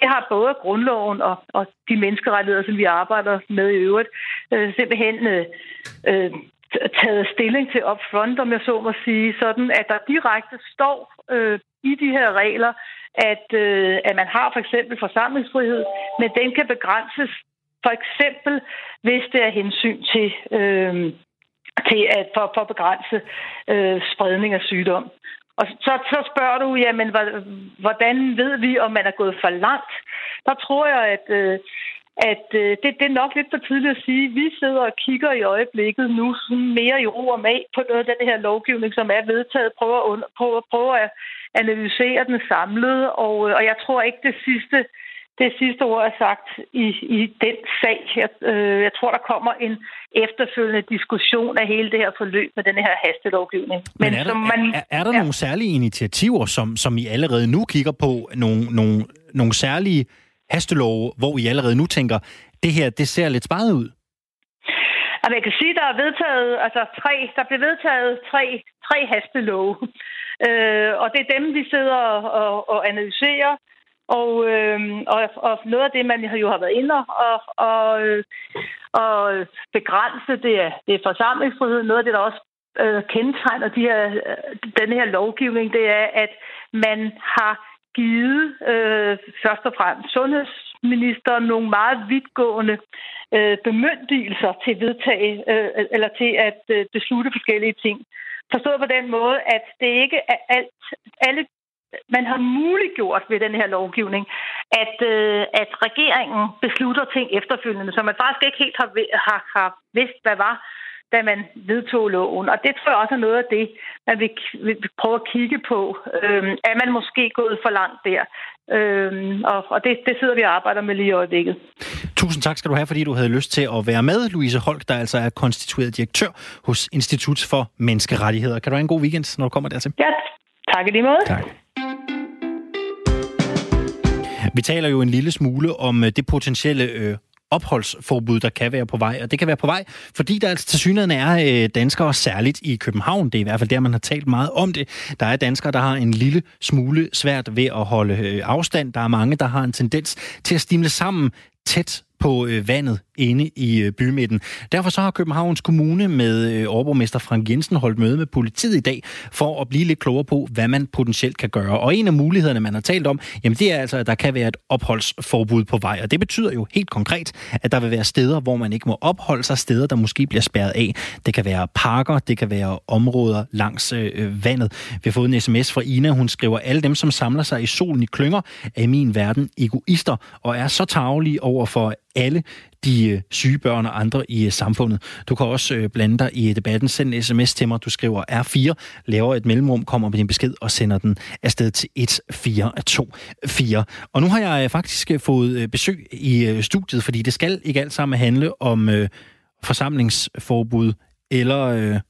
det har både grundloven og, og de menneskerettigheder, som vi arbejder med i øvrigt, øh, simpelthen øh, øh, taget stilling til up front, om jeg så må sige, sådan at der direkte står øh, i de her regler, at, øh, at man har for eksempel forsamlingsfrihed, men den kan begrænses for eksempel, hvis det er hensyn til, øh, til at for, for at begrænse øh, spredning af sygdom. Og så, så spørger du, jamen, hvordan ved vi, om man er gået for langt? Der tror jeg, at, øh, at øh, det, det er nok lidt for tidligt at sige. Vi sidder og kigger i øjeblikket nu mere i ro og mag på noget af den her lovgivning, som er vedtaget, prøver, under, prøver, prøver at analysere den samlet, og, øh, og jeg tror ikke det sidste det sidste ord er sagt i, i den sag. Jeg, øh, jeg tror, der kommer en efterfølgende diskussion af hele det her forløb med den her hastelovgivning. Men, Men er, der, som man, er, er der ja. nogle særlige initiativer, som, som I allerede nu kigger på? Nogle, nogle, nogle særlige hastelove, hvor I allerede nu tænker, det her, det ser lidt sparet ud? Altså, jeg kan sige, der er vedtaget, altså tre, der blev vedtaget tre, tre hastelove. Øh, og det er dem, vi sidder og, og analyserer. Og, øh, og, og noget af det, man jo har været inde og, og, og begrænse, det er, det er forsamlingsfrihed. Noget af det, der også øh, kendetegner de her, den her lovgivning, det er, at man har givet øh, først og fremmest sundhedsministeren nogle meget vidtgående øh, bemyndigelser til vedtage øh, eller til at øh, beslutte forskellige ting. Forstået på den måde, at det ikke er alt, alle man har muliggjort ved den her lovgivning, at, øh, at regeringen beslutter ting efterfølgende, som man faktisk ikke helt har, har, har vidst, hvad var da man vedtog loven. Og det tror jeg også er noget af det, man vil, vil prøve at kigge på. Øhm, er man måske gået for langt der? Øhm, og og det, det sidder vi og arbejder med lige i øjeblikket. Tusind tak skal du have, fordi du havde lyst til at være med, Louise Holk, der altså er konstitueret direktør hos Institut for Menneskerettigheder. Kan du have en god weekend, når du kommer dertil? Ja, tak i lige måde. Tak. Vi taler jo en lille smule om øh, det potentielle øh, opholdsforbud, der kan være på vej. Og det kan være på vej, fordi der altså til synligheden er øh, danskere, særligt i København. Det er i hvert fald der, man har talt meget om det. Der er danskere, der har en lille smule svært ved at holde øh, afstand. Der er mange, der har en tendens til at stimle sammen tæt på øh, vandet inde i øh, bymidten. Derfor så har Københavns Kommune med øh, overborgmester Frank Jensen holdt møde med politiet i dag for at blive lidt klogere på, hvad man potentielt kan gøre. Og en af mulighederne, man har talt om, jamen det er altså, at der kan være et opholdsforbud på vej. Og det betyder jo helt konkret, at der vil være steder, hvor man ikke må opholde sig, steder, der måske bliver spærret af. Det kan være parker, det kan være områder langs øh, øh vandet. Vi har fået en sms fra Ina, hun skriver, alle dem, som samler sig i solen i klynger, er i min verden egoister og er så tagelige over for alle de øh, syge børn og andre i øh, samfundet. Du kan også øh, blande dig i debatten. Send en sms til mig. Du skriver R4, laver et mellemrum, kommer med din besked og sender den afsted til 1424. Og nu har jeg faktisk fået besøg i studiet, fordi det skal ikke alt sammen handle om forsamlingsforbud eller øh,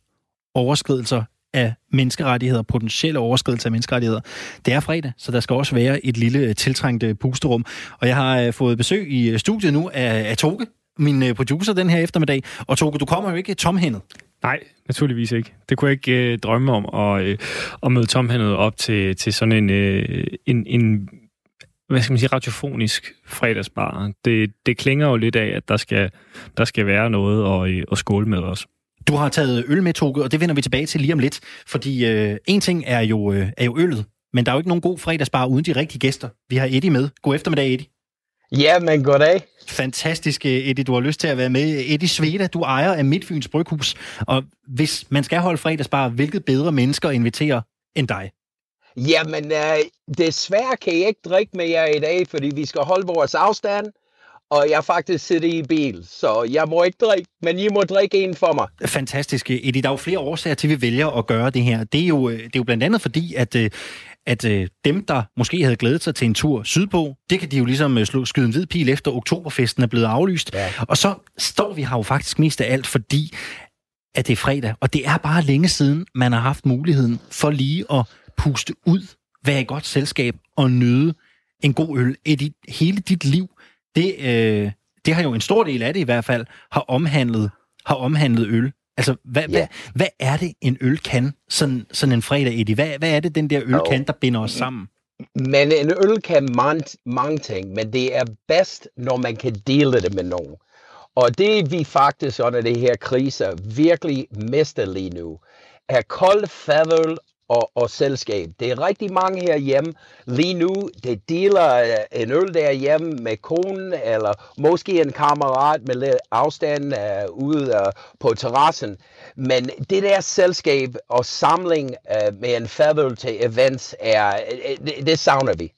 overskridelser af menneskerettigheder, potentielle overskridelse af menneskerettigheder. Det er fredag, så der skal også være et lille øh, tiltrængt øh, pusterum. Og jeg har øh, fået besøg i studiet nu af, af Toge, min producer den her eftermiddag. Og Toge, du kommer jo ikke tomhændet. Nej, naturligvis ikke. Det kunne jeg ikke øh, drømme om at, øh, at møde tomhændet op til, til sådan en, øh, en, en hvad skal man sige, radiofonisk fredagsbar. Det, det klinger jo lidt af, at der skal, der skal være noget at, at skåle med os. Du har taget øl med, Toge, og det vender vi tilbage til lige om lidt. Fordi øh, en ting er jo, øh, er jo øllet, men der er jo ikke nogen god fredagsbar uden de rigtige gæster. Vi har Eddie med. God eftermiddag, Eddie. Ja, men goddag. Fantastisk, Eddie. Du har lyst til at være med. Eddie Sveda, du ejer af Midtfyns Bryghus. Og hvis man skal holde fredagsbar, hvilket bedre mennesker inviterer end dig? Jamen, øh, desværre kan jeg ikke drikke med jer i dag, fordi vi skal holde vores afstand, og jeg faktisk sidder i bil, så jeg må ikke drikke, men I må drikke en for mig. Fantastisk, Eddie. Der er jo flere årsager til, at vi vælger at gøre det her. Det er jo, det er jo blandt andet fordi, at at øh, dem, der måske havde glædet sig til en tur sydpå, det kan de jo ligesom øh, slå, skyde en hvid pil efter oktoberfesten er blevet aflyst. Ja. Og så står vi her jo faktisk mest af alt, fordi at det er fredag, og det er bare længe siden, man har haft muligheden for lige at puste ud, være i godt selskab og nyde en god øl. Et, hele dit liv, det, øh, det har jo en stor del af det i hvert fald, har omhandlet, har omhandlet øl. Altså, hvad, ja. hvad, hvad er det, en øl kan, sådan, sådan en fredag, Eddie? Hvad, hvad er det, den der øl kan, der binder os sammen? Men en øl kan mange, mange ting, men det er bedst, når man kan dele det med nogen. Og det vi faktisk under det her kriser virkelig mister lige nu, er kold fadøl og, og selskab. Det er rigtig mange herhjemme lige nu, der deler øh, en øl derhjemme med konen, eller måske en kammerat med lidt afstand uh, ude uh, på terrassen. Men det der selskab og samling uh, med en fadøl til events, er, uh, det, det savner vi.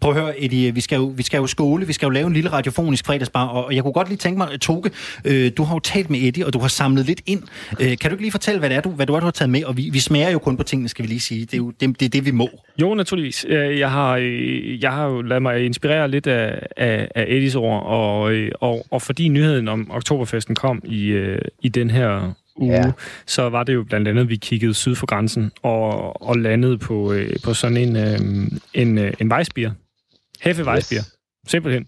Prøv at høre, Eddie, vi skal, jo, vi skal jo skole, vi skal jo lave en lille radiofonisk fredagsbar, og jeg kunne godt lige tænke mig, Toge, øh, du har jo talt med Eddie, og du har samlet lidt ind. Øh, kan du ikke lige fortælle, hvad det er, du, hvad du, er, du har taget med? Og vi, vi smager jo kun på tingene, skal vi lige sige. Det er jo det, det, er det vi må. Jo, naturligvis. Øh, jeg har, øh, jeg har jo ladet mig inspirere lidt af, af, af Eddies ord, og, øh, og, og fordi nyheden om Oktoberfesten kom i, i den her uge, ja. så var det jo blandt andet, at vi kiggede syd for grænsen og, og landede på, øh, på sådan en, øh, en, øh, en vejsbier. Heffe vejsbier. Yes. Simpelthen.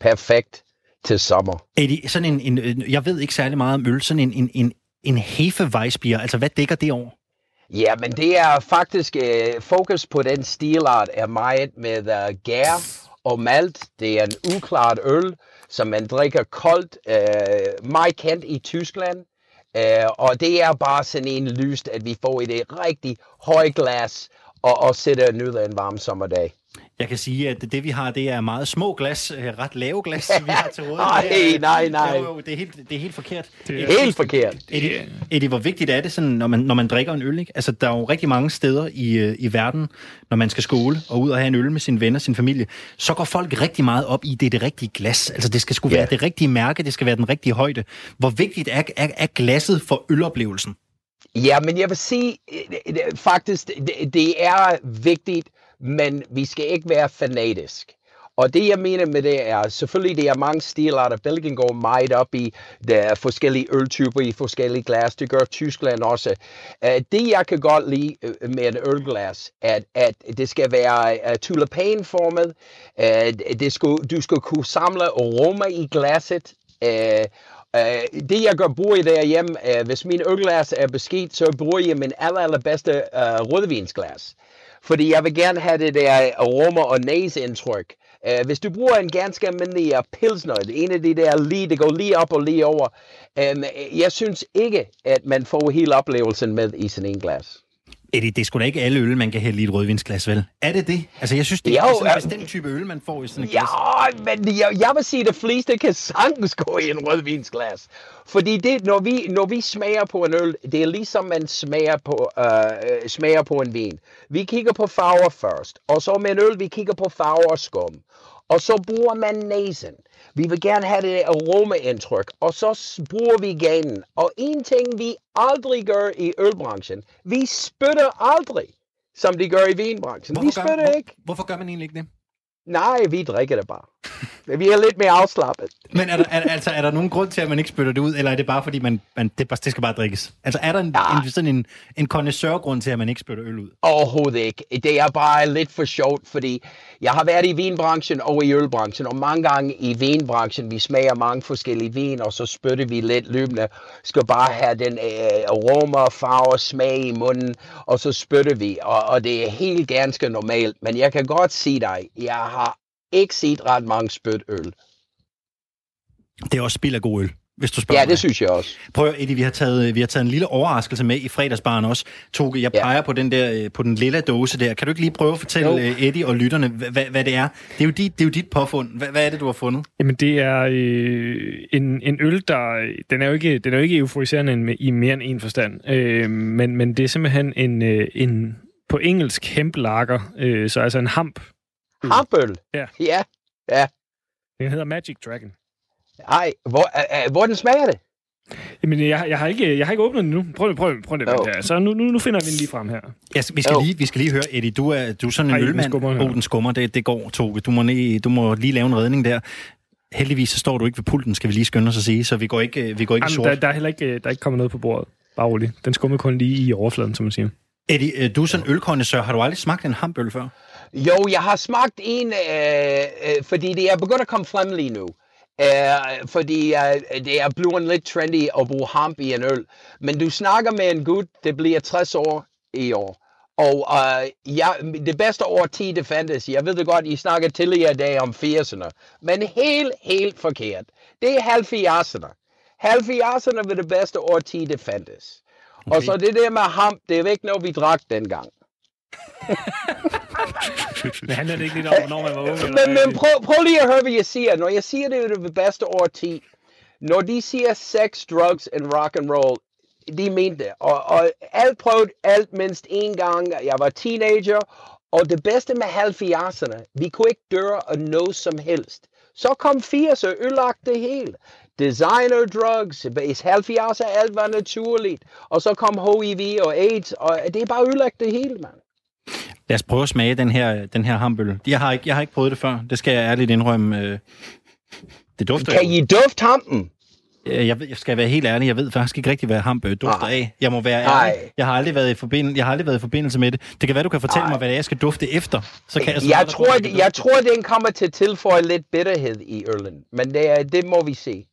Perfekt til sommer. Eddie, sådan en, en, jeg ved ikke særlig meget om øl, sådan en, en, en, en hefe vejsbier, altså hvad dækker det over? Ja, men det er faktisk uh, fokus på den stilart er meget med uh, gær og malt. Det er en uklart øl, som man drikker koldt, uh, meget kendt i Tyskland. Øh, og det er bare sådan en lyst, at vi får i det rigtig høje glas og, og sætter og nyder en varm sommerdag. Jeg kan sige, at det vi har, det er meget små glas, øh, ret lave glas, vi har til rådighed. nej, nej, nej. Jo, jo, det, er helt, det er helt forkert. Det er helt forkert. Eddie, Eddie, hvor vigtigt er det, sådan, når, man, når man drikker en øl? Ikke? Altså, der er jo rigtig mange steder i, øh, i verden, når man skal skole og ud og have en øl med sine venner, sin familie, så går folk rigtig meget op i, det er det rigtige glas. Altså, det skal sgu yeah. være det rigtige mærke, det skal være den rigtige højde. Hvor vigtigt er, er, er glasset for øloplevelsen? Ja, men jeg vil sige, øh, faktisk, det, det er vigtigt, men vi skal ikke være fanatisk. Og det, jeg mener med det er, selvfølgelig det er mange stilarter. Belgien går meget op i der er forskellige øltyper i forskellige glas. Det gør Tyskland også. Øh, det, jeg kan godt lide øh, med et ølglas, at, at det skal være øh, tulipanformet. Det skal, du skal kunne samle aroma i glasset. Uh, det jeg gør bruger derhjemme, uh, hvis min ølglas er beskidt, så bruger jeg min aller, allerbedste uh, rødvinsglas. Fordi jeg vil gerne have det der øh, aroma og næseindtryk. Uh, hvis du bruger en ganske almindelig øh, uh, pilsner, en af de der lige, det går lige op og lige over, um, jeg synes ikke, at man får hele oplevelsen med i sådan en glas. Eddie, det er sgu da ikke alle øl, man kan hælde i et rødvinsglas, vel? Er det det? Altså, jeg synes, det er jo, sådan en bestemt type øl, man får i sådan et glas. Ja, men jeg, jeg vil sige, at de fleste kan sagtens gå i en rødvinsglas. Fordi det, når, vi, når vi smager på en øl, det er ligesom man smager på, uh, smager på en vin. Vi kigger på farver først, og så med en øl, vi kigger på farver og skum. Og så bruger man næsen. Vi vil gerne have det aromaindtryk, og så bruger vi ganen. Og en ting, vi aldrig gør i ølbranchen, vi spytter aldrig, som de gør i vinbranchen. Hvorfor vi spytter gør, ikke. Hvor, hvorfor gør man egentlig ikke det? Nej, vi drikker det bare. Vi er lidt mere afslappet. Men er der, er, altså, er der nogen grund til, at man ikke spytter det ud, eller er det bare, fordi man, man, det, bare, det skal bare drikkes? Altså, er der en, ja. en, sådan en, en connoisseur-grund til, at man ikke spytter øl ud? Overhovedet ikke. Det er bare lidt for sjovt, fordi jeg har været i vinbranchen og i ølbranchen, og mange gange i vinbranchen, vi smager mange forskellige vin, og så spytter vi lidt løbende. Skal bare have den øh, aroma, farve, smag i munden, og så spytter vi, og, og det er helt ganske normalt. Men jeg kan godt sige dig, jeg har ikke set ret mange spyt øl. Det er også spild af god øl, hvis du spørger Ja, det mig. synes jeg også. Prøv, Eddie, vi har, taget, vi har taget en lille overraskelse med i fredagsbaren også. Toge, jeg Ja. peger på den der, øh, på den lille dåse der. Kan du ikke lige prøve at fortælle Jo. øh, Eddie og lytterne, hvad, hvad det er? Det er jo dit, det er jo dit påfund. Hvad, hvad er det, du har fundet? Jamen, det er øh, en, en øl, der... Den er jo ikke, den er jo ikke euforiserende en- i mere end en forstand. Øh, men, men det er simpelthen en, øh, en på engelsk hemplager, øh, så altså en hamp. Hampøl. Ja. Ja. Den hedder Magic Dragon. Ej, hvor, øh, øh, hvordan smager det? Jamen, jeg, jeg, har ikke, jeg har ikke åbnet den nu. Prøv, prøv, prøv det her. Så nu, nu, nu finder vi den lige frem her. Ja, vi, skal Jo. lige, vi skal lige høre, Eddie, du er, du er sådan en Ej, den ølmand. skummer oh, den skummer, det, det går, Toge. Du må, lige, du må lige lave en redning der. Heldigvis så står du ikke ved pulten, skal vi lige skynde os at sige, så vi går ikke, vi går ikke i Jamen, sort. der, der, er heller ikke, der er ikke kommet noget på bordet. Bare roligt. Den skummer kun lige i overfladen, som man siger. Eddie, øh, du er sådan en ølkondensør. Har du aldrig smagt en hampøl før? Jo, jeg har smagt en, øh, øh, fordi det er begyndt at komme frem lige nu. Øh, fordi øh, det er blevet lidt trendy at bruge hamp i en øl. Men du snakker med en gut, det bliver 60 år i år. Og øh, ja, det bedste årti, det fandtes. Jeg ved det godt, I snakker tidligere i dag om 80'erne. Men helt, helt forkert. Det er 70'erne. 70'erne var det bedste årti, det fandtes. Okay. Og så det der med hamp, det er ikke noget, vi drak dengang. Men handler det ikke lidt om, hvornår man var ung? Eller Men, men prøv, prøv lige at høre, hvad jeg siger. Når jeg siger, det er det bedste årti, når de siger sex, drugs and rock and roll, de mente det. Og, og alt prøvet alt mindst en gang. Jeg var teenager, og det bedste med 70'erne, vi kunne ikke døre af noget som helst. Så kom 80'er, ødelagt det hele. Designer drugs, i 70'er alt var naturligt. Og så kom HIV og AIDS, og det er bare ødelagt det hele, mand. Lad os prøve at smage den her, den her hampøl. Jeg har, ikke, jeg har ikke prøvet det før. Det skal jeg ærligt indrømme. øh. Det dufter Kan. I dufte hampen? Øh, Jeg, ved, jeg skal være helt ærlig, jeg ved faktisk ikke rigtig, hvad hamp dufter Nej. af. Jeg må være ærlig. Jeg har aldrig været i forbindelse, jeg har aldrig været i forbindelse med det. Det kan være, du kan fortælle Nej. mig, hvad det er, jeg skal dufte efter. Så kan jeg, så Jeg tror, kan jeg dufte. tror, den kommer til at tilføje lidt bitterhed i øllen. Men det, det må vi se.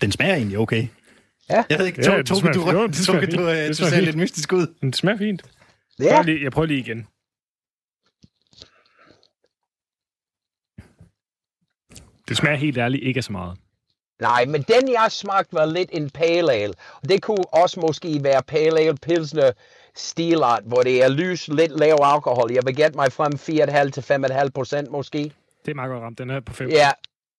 Den smager egentlig okay. Ja. Jeg ved ikke, Ja, to, to, du. Jo, du, den du, smager du, ser lidt mystisk ud. Den smager fint. Ja. Prøv lige, jeg prøver lige igen. Det smager helt ærligt ikke af så meget. Nej, men den jeg smagte var lidt en pale ale. Og Det kunne også måske være pale ale pilsner stilart, hvor det er lys, lidt lav alkohol. Jeg vil gætte mig frem 4,5 til 5,5 procent måske. Det er meget godt ramt. Den er på 5. Ja,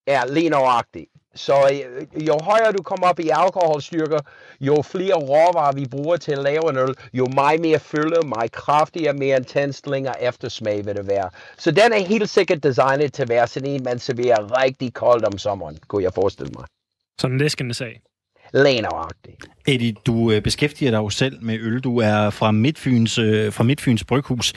ja lige nøjagtigt. Så øh, jo højere du kommer op i alkoholstyrker, jo flere råvarer vi bruger til at lave en øl, jo meget mere fylde, meget kraftigere, mere intens, længere eftersmag vil det være. Så den er helt sikkert designet til at være sådan en, man serverer rigtig koldt om sommeren, kunne jeg forestille mig. Sådan en læskende sag. Læneragtigt. Eddie, du øh, beskæftiger dig jo selv med øl. Du er fra Midtfyns, øh, fra Midtfyns Bryghus.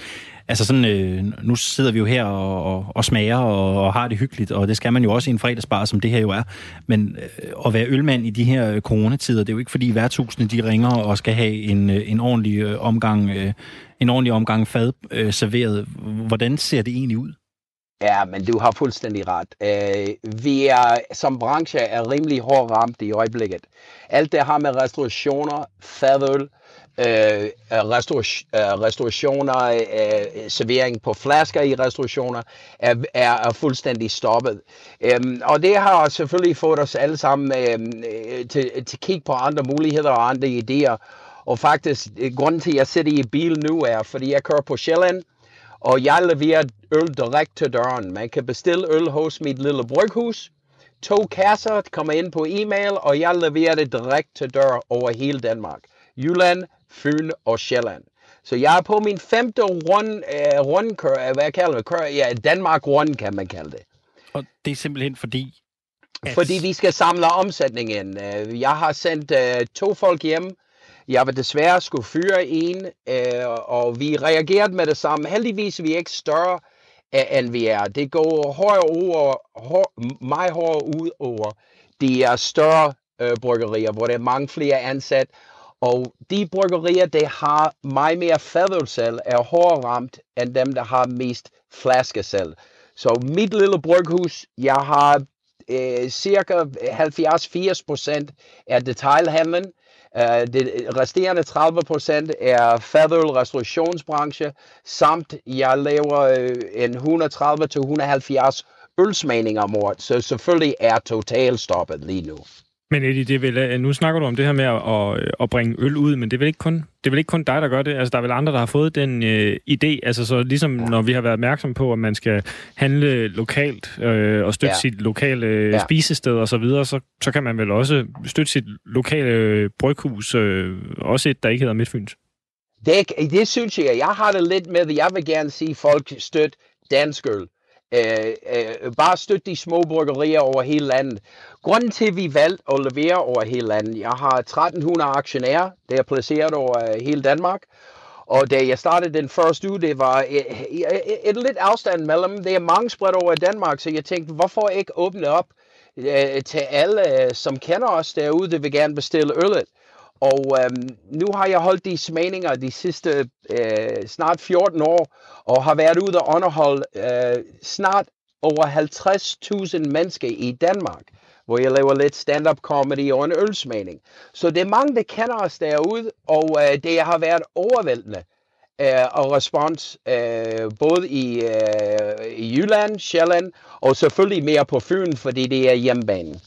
Altså sådan, øh, nu sidder vi jo her og, og, og smager og, og har det hyggeligt, og det skal man jo også i en fredagsbar, som det her jo er. Men øh, at være ølmand i de her øh, coronatider, det er jo ikke fordi værtusene de ringer og skal have en, øh, en ordentlig øh, omgang, øh, en ordentlig omgang fad øh, serveret. Hvordan ser det egentlig ud? Ja, men du har fuldstændig ret. Uh, vi er som branche er rimelig hårdt ramt i øjeblikket. Alt det har med restaurationer, fadøl, øh, øh, restaur- restaurationer, øh, øh, servering på flasker i restaurationer, er, er, er fuldstændig stoppet. Øhm, og det har selvfølgelig fået os alle sammen øhm, øh, til, til at kigge på andre muligheder og andre idéer. Og faktisk, øh, grunden til, at jeg sidder i bil nu, er, fordi jeg kører på Sjælland, og jeg leverer øl direkte til døren. Man kan bestille øl hos mit lille bryghus. To kasser kommer ind på e-mail, og jeg leverer det direkte til dør over hele Danmark. Jylland, Fyn og Sjælland. Så jeg er på min femte rund, uh, rundkør, hvad kalder det? Kør, ja, Danmark rund kan man kalde det. Og det er simpelthen fordi... At... Fordi vi skal samle omsætning ind. Øh, Jeg har sendt uh, to folk hjem. Jeg vil desværre skulle fyre en, øh, og vi reagerede med det samme. Heldigvis er vi ikke større, end vi er. Det går hårdere over, hår, meget hårdere ud over de er større øh, bryggerier, hvor der er mange flere ansat. Og de bryggerier, der har meget mere fadølsal, er hårdere ramt end dem, der har mest flaskesel. Så mit lille bryghus, jeg har øh, cirka 70-80 procent af detailhandlen. Uh, det resterende 30 procent er fadøl restaurationsbranche, samt jeg laver øh, en 130-170 ølsmagninger om året, så selvfølgelig er totalstoppet lige nu. Men Eddie, det vil, øh, nu snakker du om det her med at, at bringe øl ud, men det er, vel ikke kun, det er vel ikke kun dig, der gør det? Altså, der er vel andre, der har fået den øh, idé, altså så ligesom når vi har været opmærksom på, at man skal handle lokalt øh, og støtte ja. sit lokale øh, ja. spisested og så videre, så, så kan man vel også støtte sit lokale øh, bryghus, øh, også et, der ikke hedder Midtfyns. Det, det synes jeg. Jeg har det lidt med, jeg vil gerne sige, folk støtte dansk øl. Øh, øh, bare støtte de små bryggerier over hele landet. Grunden til, at vi valgte at levere over hele landet, jeg har 1300 aktionærer, der er placeret over øh, hele Danmark, og da jeg startede den første uge, det var et, et, et lidt afstand mellem. Det er mange spredt over i Danmark, så jeg tænkte, hvorfor ikke åbne op øh, til alle, som kender os derude, der vil gerne bestille øllet. Og øhm, nu har jeg holdt de smagninger de sidste øh, snart 14 år, og har været ude og underholde øh, snart over 50.000 mennesker i Danmark, hvor jeg laver lidt stand-up comedy og en ølsmagning. Så det er mange, der kender os derude, og øh, det har været overvældende øh, og respons, øh, både i, øh, i Jylland, Sjælland, og selvfølgelig mere på Fyn, fordi det er hjemmebanen.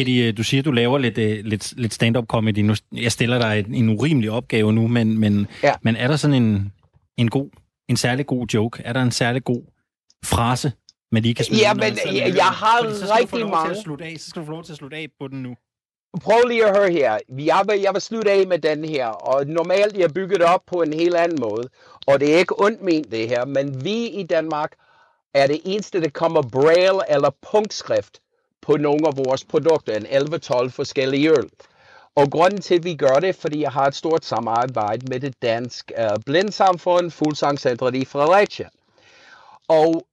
Eddie, du siger, du laver lidt, uh, lidt, lidt stand-up comedy. Nu, jeg stiller dig en, en urimelig opgave nu, men, men, ja. men er der sådan en, en god, en særlig god joke? Er der en særlig god frase, man lige kan smide? Ja, men jeg, jeg har rigtig mange. Til at slutte af, så skal du få lov til at slutte af på den nu. Prøv lige at høre her. Jeg vil, jeg vil slutte af med den her, og normalt jeg bygger det op på en helt anden måde, og det er ikke ondt ment det her, men vi i Danmark er det eneste, der kommer braille eller punktskrift på nogle af vores produkter, en 11-12 forskellige øl. Og grunden til, at vi gør det, fordi jeg har et stort samarbejde med det danske uh, blindsamfund, Fuglsangcentret i Fredericia. Og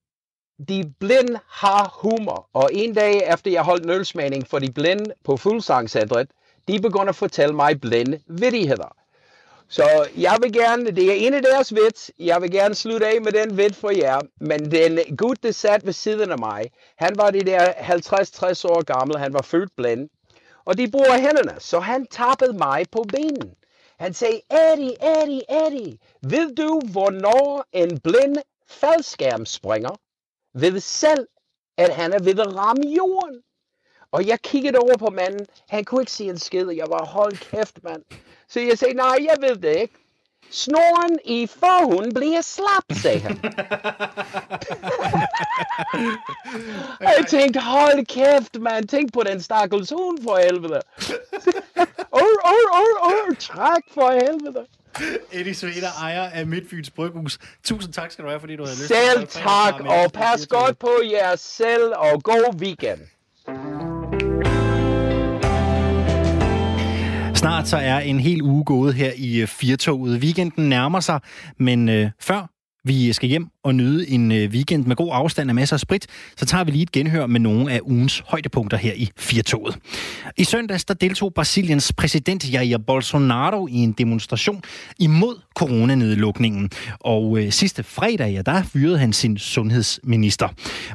de blinde har humor, og en dag efter jeg holdt en ølsmagning for de blinde på Fuglsangcentret, de begynder at fortælle mig blinde vittigheder. Så jeg vil gerne, det er en af deres vits, jeg vil gerne slutte af med den vits for jer, men den gut, der sat ved siden af mig, han var det der 50-60 år gammel, han var født blind, og de bruger hænderne, så han tappede mig på benen. Han sagde, Eddie, Eddie, Eddie, ved du, hvornår en blind faldskærmspringer ved selv, at han er ved at ramme jorden? Og jeg kiggede over på manden, han kunne ikke se en skid, jeg var, hold kæft, mand. Så jeg sagde, nej, jeg ved det ikke. Snoren i forhunden bliver slap, sagde han. jeg tænkte, hold kæft, man. Tænk på den stakkels hund for helvede. Åh, åh, åh, åh, tak for helvede. Eddie Sveder, ejer af Midtfyns Bryghus. Tusind tak skal du have, fordi du havde lyst Selv tak, og pas godt på jer selv, og god weekend. Snart så er en hel uge gået her i øh, Firtoget. Weekenden nærmer sig, men øh, før vi skal hjem og nyde en øh, weekend med god afstand og masser af sprit, så tager vi lige et genhør med nogle af ugens højdepunkter her i Firtoget. I søndags der deltog Brasiliens præsident Jair Bolsonaro i en demonstration imod coronanedlukningen. Og øh, sidste fredag, ja, der fyrede han sin sundhedsminister.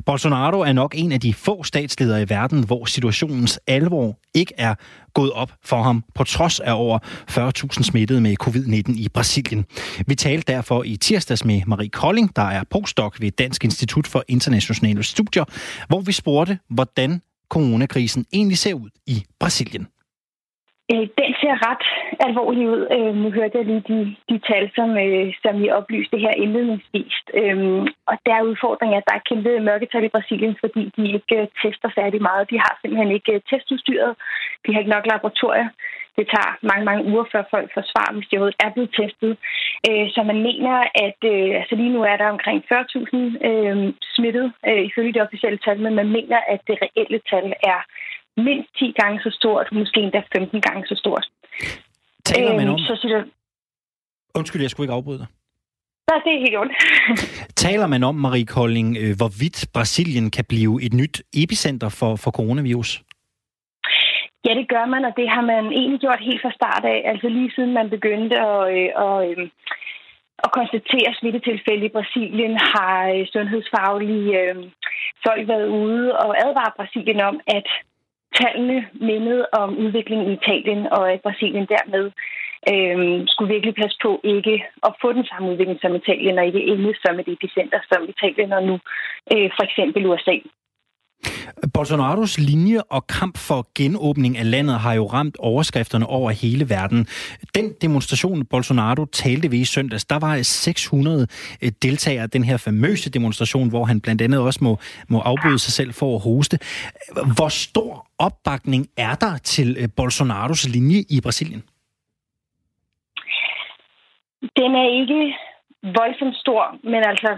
Bolsonaro er nok en af de få statsledere i verden, hvor situationens alvor ikke er gået op for ham, på trods af over 40.000 smittede med covid-19 i Brasilien. Vi talte derfor i tirsdags med Marie Kolding, der er postdoc ved Dansk Institut for Internationale Studier, hvor vi spurgte, hvordan coronakrisen egentlig ser ud i Brasilien. Øh, den ser ret alvorlig ud. Øh, nu hørte jeg lige de, de tal, som, øh, som I oplyste her indledningsvis. Øhm, og der er udfordringen, at der er kæmpe mørketal i Brasilien, fordi de ikke øh, tester færdig meget. De har simpelthen ikke øh, testudstyret. De har ikke nok laboratorier. Det tager mange, mange uger, før folk får svar, hvis de overhovedet er blevet testet. Øh, så man mener, at altså lige nu er der omkring 40.000 øhm, smittet ifølge det officielle tal, men man mener, at det reelle tal er mindst 10 gange så stort, måske endda 15 gange så stort. Taler man øhm, om... Så siger Undskyld, jeg skulle ikke afbryde dig. Nej, det er helt ondt. Taler man om, Marie Kolding, øh, hvorvidt Brasilien kan blive et nyt epicenter for, for coronavirus? Ja, det gør man, og det har man egentlig gjort helt fra start af. Altså lige siden man begyndte at, øh, at, øh, at konstatere smittetilfælde i Brasilien, har øh, sundhedsfaglige øh, folk været ude og advaret Brasilien om, at tallene mindede om udviklingen i Italien, og at Brasilien dermed øh, skulle virkelig passe på ikke at få den samme udvikling som Italien, og ikke ende som et epicenter som Italien og nu øh, for eksempel USA. Bolsonaros linje og kamp for genåbning af landet har jo ramt overskrifterne over hele verden. Den demonstration, Bolsonaro talte ved i søndags, der var 600 eh, deltagere den her famøse demonstration, hvor han blandt andet også må, må afbryde sig selv for at hoste. Hvor stor opbakning er der til eh, Bolsonaros linje i Brasilien? Den er ikke voldsomt stor, men altså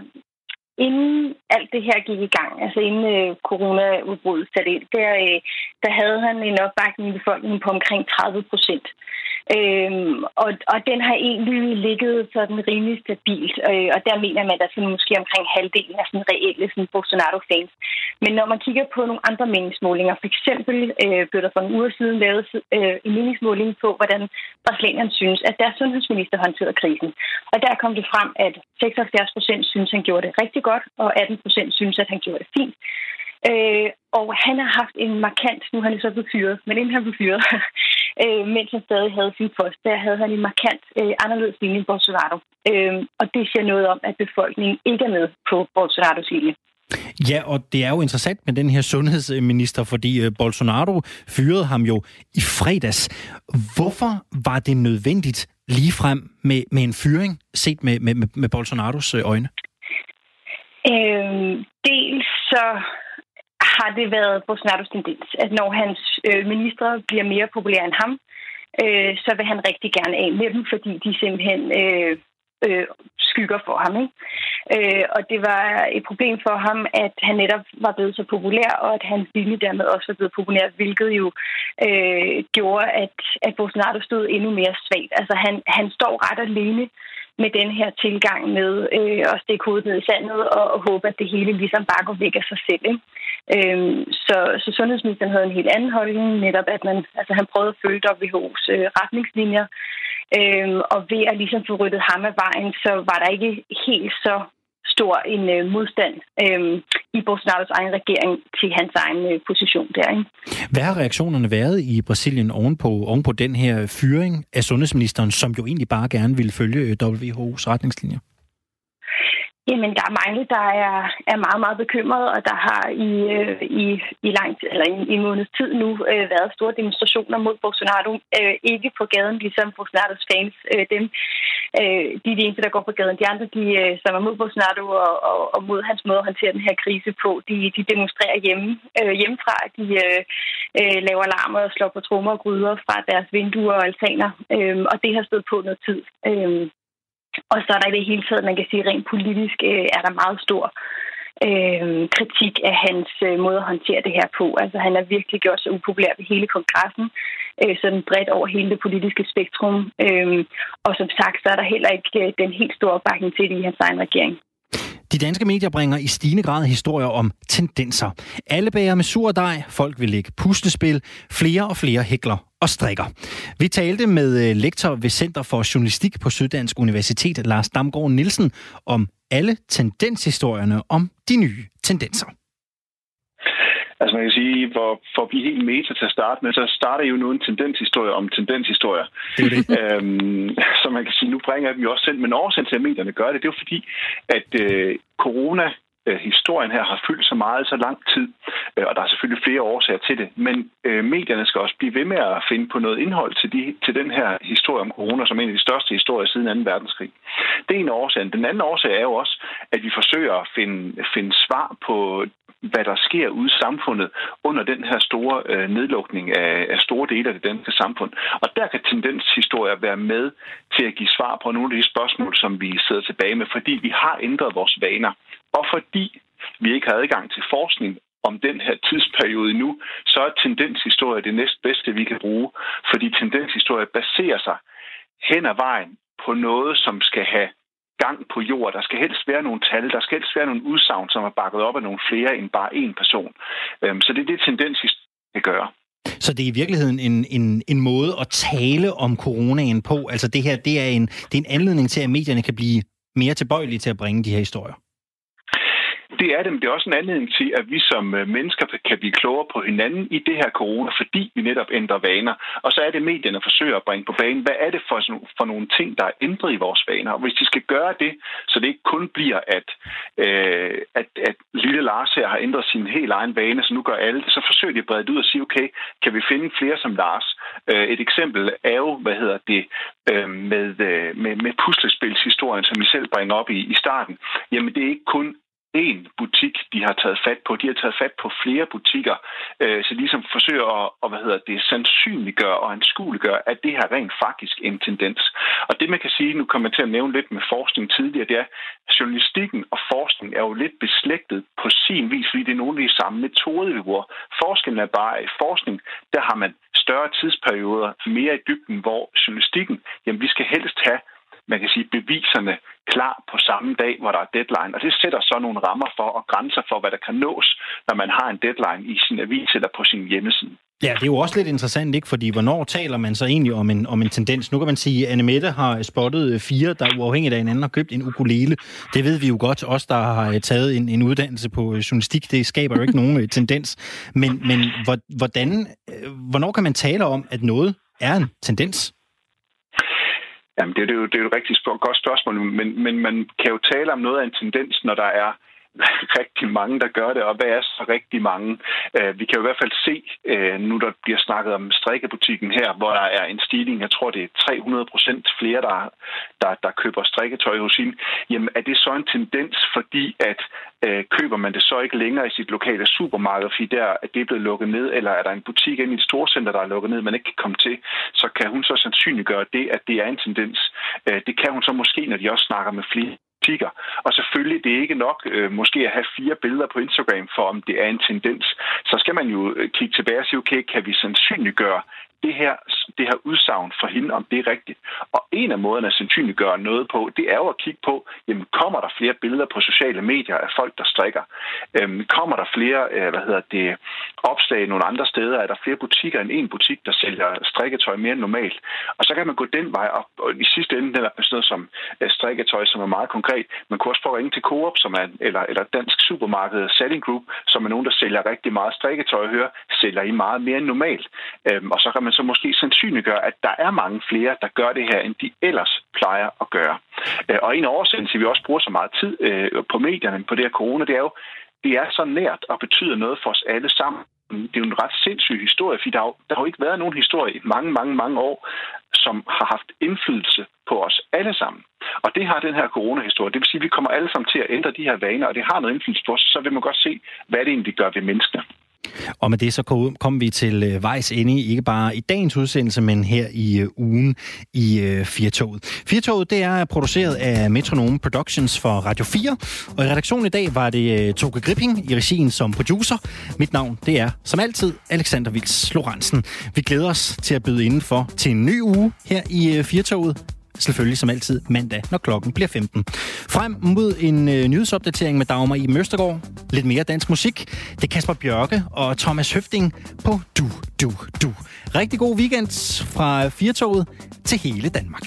inden alt det her gik i gang, altså inden øh, coronaudbruddet satte ind, der, øh, der havde han en opbakning i befolkningen på omkring 30 procent. Øhm, og, og den har egentlig ligget sådan rimelig stabilt, øh, og der mener man, at der er sådan måske omkring halvdelen af sådan reelle sådan Bolsonaro-fans. Men når man kigger på nogle andre meningsmålinger, for eksempel øh, blev der for en uge siden lavet øh, en meningsmåling på, hvordan brasilianerne synes, at deres sundhedsminister håndterede krisen. Og der kom det frem, at 76 procent synes, han gjorde det rigtig godt, og 18 procent synes, at han gjorde det fint. Øh, og han har haft en markant, nu er han så blevet fyret, men inden han blev fyret, øh, mens han stadig havde sin post, der havde han en markant øh, anderledes linje end Bolsonaro. Øh, og det siger noget om, at befolkningen ikke er med på Bolsonaros linje. Ja, og det er jo interessant med den her sundhedsminister, fordi øh, Bolsonaro fyrede ham jo i fredags. Hvorfor var det nødvendigt lige frem med, med en fyring, set med, med, med Bolsonaros øh, øjne? Øh, dels så har det været Bolsonaros tendens, at når hans øh, ministre bliver mere populære end ham, øh, så vil han rigtig gerne af med dem, fordi de simpelthen øh, øh, skygger for ham. Ikke? Øh, og det var et problem for ham, at han netop var blevet så populær, og at hans linje dermed også var blevet populær, hvilket jo øh, gjorde, at, at Bolsonaro stod endnu mere svagt. Altså han, han står ret alene med den her tilgang med øh, at stikke hovedet ned i sandet og, og håbe, at det hele ligesom bare går væk af sig selv. Ikke? Øhm, så, så sundhedsministeren havde en helt anden holdning, netop at man, altså han prøvede at følge WHO's øh, retningslinjer, øhm, og ved at ligesom få ryddet ham af vejen, så var der ikke helt så stor en øh, modstand øh, i Bolsonaros egen regering til hans egen øh, position der. Ikke? Hvad har reaktionerne været i Brasilien ovenpå, ovenpå den her fyring af sundhedsministeren, som jo egentlig bare gerne ville følge øh, WHO's retningslinjer? Jamen, der er mange, der er, er meget, meget bekymrede, og der har i, øh, i, i lang tid, eller i, i en måneds tid nu øh, været store demonstrationer mod Bolsonaro. Øh, ikke på gaden, ligesom Bolsonaros fans. Øh, dem, øh, de er de eneste, der går på gaden. De andre, de, øh, som er mod Bolsonaro og, og, og mod hans måde at håndtere den her krise på, de, de demonstrerer hjemme, øh, hjemmefra. De øh, øh, laver alarmer og slår på trommer og gryder fra deres vinduer og altaner. Øh, og det har stået på noget tid. Øh, og så er der i det hele taget, man kan sige, rent politisk øh, er der meget stor øh, kritik af hans øh, måde at håndtere det her på. Altså han er virkelig gjort sig upopulær ved hele kongressen, øh, sådan bredt over hele det politiske spektrum. Øh, og som sagt, så er der heller ikke øh, den helt store opbakning til det i hans egen regering. De danske medier bringer i stigende grad historier om tendenser. Alle bager med sur dej, folk vil lægge puslespil, flere og flere hækler og strikker. Vi talte med øh, lektor ved Center for Journalistik på Syddansk Universitet, Lars Damgaard Nielsen, om alle tendenshistorierne om de nye tendenser. Altså man kan sige, for, for at blive helt meta til at starte med, så starter jo nu en tendenshistorie om tendenshistorier. Det er det. øhm, så man kan sige, nu bringer vi også selv, men årsagen til, at medierne gør det, det er jo fordi, at øh, corona øh, historien her har fyldt så meget så lang tid, øh, og der er selvfølgelig flere årsager til det, men øh, medierne skal også blive ved med at finde på noget indhold til, de, til den her historie om corona, som er en af de største historier siden 2. verdenskrig. Det er en årsag. Den anden årsag er jo også, at vi forsøger at finde, finde svar på hvad der sker ude i samfundet under den her store øh, nedlukning af, af store dele af det danske samfund. Og der kan tendenshistorier være med til at give svar på nogle af de spørgsmål, som vi sidder tilbage med, fordi vi har ændret vores vaner. Og fordi vi ikke har adgang til forskning om den her tidsperiode nu, så er tendenshistorie det næstbedste, vi kan bruge, fordi tendenshistorie baserer sig hen ad vejen på noget, som skal have gang på jord. Der skal helst være nogle tal, der skal helst være nogle udsagn, som er bakket op af nogle flere end bare én person. Øhm, så det er det tendenshistorie kan gøre. Så det er i virkeligheden en, en, en måde at tale om coronaen på. Altså det her, det er, en, det er en anledning til, at medierne kan blive mere tilbøjelige til at bringe de her historier. Det er det, men det er også en anledning til, at vi som øh, mennesker kan blive klogere på hinanden i det her corona, fordi vi netop ændrer vaner. Og så er det, medierne forsøger at bringe på banen, hvad er det for, for nogle ting, der er ændret i vores vaner. Og hvis de skal gøre det, så det ikke kun bliver, at, øh, at, at lille Lars her har ændret sin helt egen vane, så nu gør alle det, så forsøger de at brede det ud og sige, okay, kan vi finde flere som Lars? Øh, et eksempel er jo, hvad hedder det, øh, med, øh, med, med puslespilshistorien, som vi selv bringer op i, i starten. Jamen, det er ikke kun en butik, de har taget fat på. De har taget fat på flere butikker, øh, så ligesom forsøger at, og, hvad hedder det, sandsynliggøre og anskueliggøre, at det her rent faktisk en tendens. Og det man kan sige, nu kommer jeg til at nævne lidt med forskning tidligere, det er, at journalistikken og forskning er jo lidt beslægtet på sin vis, fordi det er nogle af de samme metoder, vi bruger. Forskellen er bare, at i forskning, der har man større tidsperioder, mere i dybden, hvor journalistikken, jamen vi skal helst have man kan sige, beviserne klar på samme dag, hvor der er deadline. Og det sætter så nogle rammer for og grænser for, hvad der kan nås, når man har en deadline i sin avis eller på sin hjemmeside. Ja, det er jo også lidt interessant, ikke? Fordi hvornår taler man så egentlig om en, om en tendens? Nu kan man sige, at Annemette har spottet øh, fire, der uafhængigt af hinanden har købt en ukulele. Det ved vi jo godt, os der har øh, taget en, en uddannelse på øh, journalistik, det skaber jo ikke nogen tendens. Men, men hvordan, hvornår kan man tale om, at noget er en tendens? Jamen, det, det, er jo, det er jo et rigtig godt spørgsmål, men, men man kan jo tale om noget af en tendens, når der er rigtig mange, der gør det, og hvad er så rigtig mange? Øh, vi kan jo i hvert fald se, øh, nu der bliver snakket om strikkebutikken her, hvor der er en stigning, jeg tror det er 300 procent flere, der, der, der køber strikketøj hos hende. Jamen er det så en tendens, fordi at øh, køber man det så ikke længere i sit lokale supermarked, fordi der at det blevet lukket ned, eller er der en butik inde i et storcenter, der er lukket ned, man ikke kan komme til, så kan hun så sandsynliggøre det, at det er en tendens. Det kan hun så måske, når de også snakker med flere butikker. Og selvfølgelig, det er ikke nok øh, måske at have fire billeder på Instagram for, om det er en tendens. Så skal man jo øh, kigge tilbage og sige, okay, kan vi sandsynliggøre det her, det her udsagn for hende, om det er rigtigt. Og en af måderne at sandsynliggøre noget på, det er jo at kigge på, jamen kommer der flere billeder på sociale medier af folk, der strikker? Øhm, kommer der flere, øh, hvad hedder det, opslag nogle andre steder? Er der flere butikker end en butik, der sælger strikketøj mere end normalt? Og så kan man gå den vej og, og i sidste ende er sådan noget som øh, strikketøj, som er meget konkret. Man kunne også få ringe til Coop, som er, eller, eller Dansk Supermarked Selling Group, som er nogen, der sælger rigtig meget strikketøj, hører, sælger I meget mere end normalt? Øhm, og så kan man så måske sandsynliggøre, at der er mange flere, der gør det her, end de ellers plejer at gøre. Øh, og en af årsagen til, at vi også bruger så meget tid øh, på medierne på det her corona, det er jo, det er så nært og betyder noget for os alle sammen. Det er jo en ret sindssyg historie, fordi der har, der har jo ikke været nogen historie i mange, mange, mange år, som har haft indflydelse på os alle sammen. Og det har den her coronahistorie. Det vil sige, at vi kommer alle sammen til at ændre de her vaner, og det har noget indflydelse på os, så vil man godt se, hvad det egentlig gør ved mennesker. Og med det så kommer vi til øh, vejs ende, ikke bare i dagens udsendelse, men her i øh, ugen i øh, Firtoget. Firtoget, det er produceret af Metronome Productions for Radio 4, og i redaktionen i dag var det øh, Toke Gripping i regien som producer. Mit navn, det er som altid Alexander Vils Lorentzen. Vi glæder os til at byde indenfor til en ny uge her i Firtoget selvfølgelig som altid mandag, når klokken bliver 15. Frem mod en øh, nyhedsopdatering med Dagmar i Møstergaard. Lidt mere dansk musik. Det er Kasper Bjørke og Thomas Høfting på Du, Du, Du. Rigtig god weekend fra Firtoget til hele Danmark.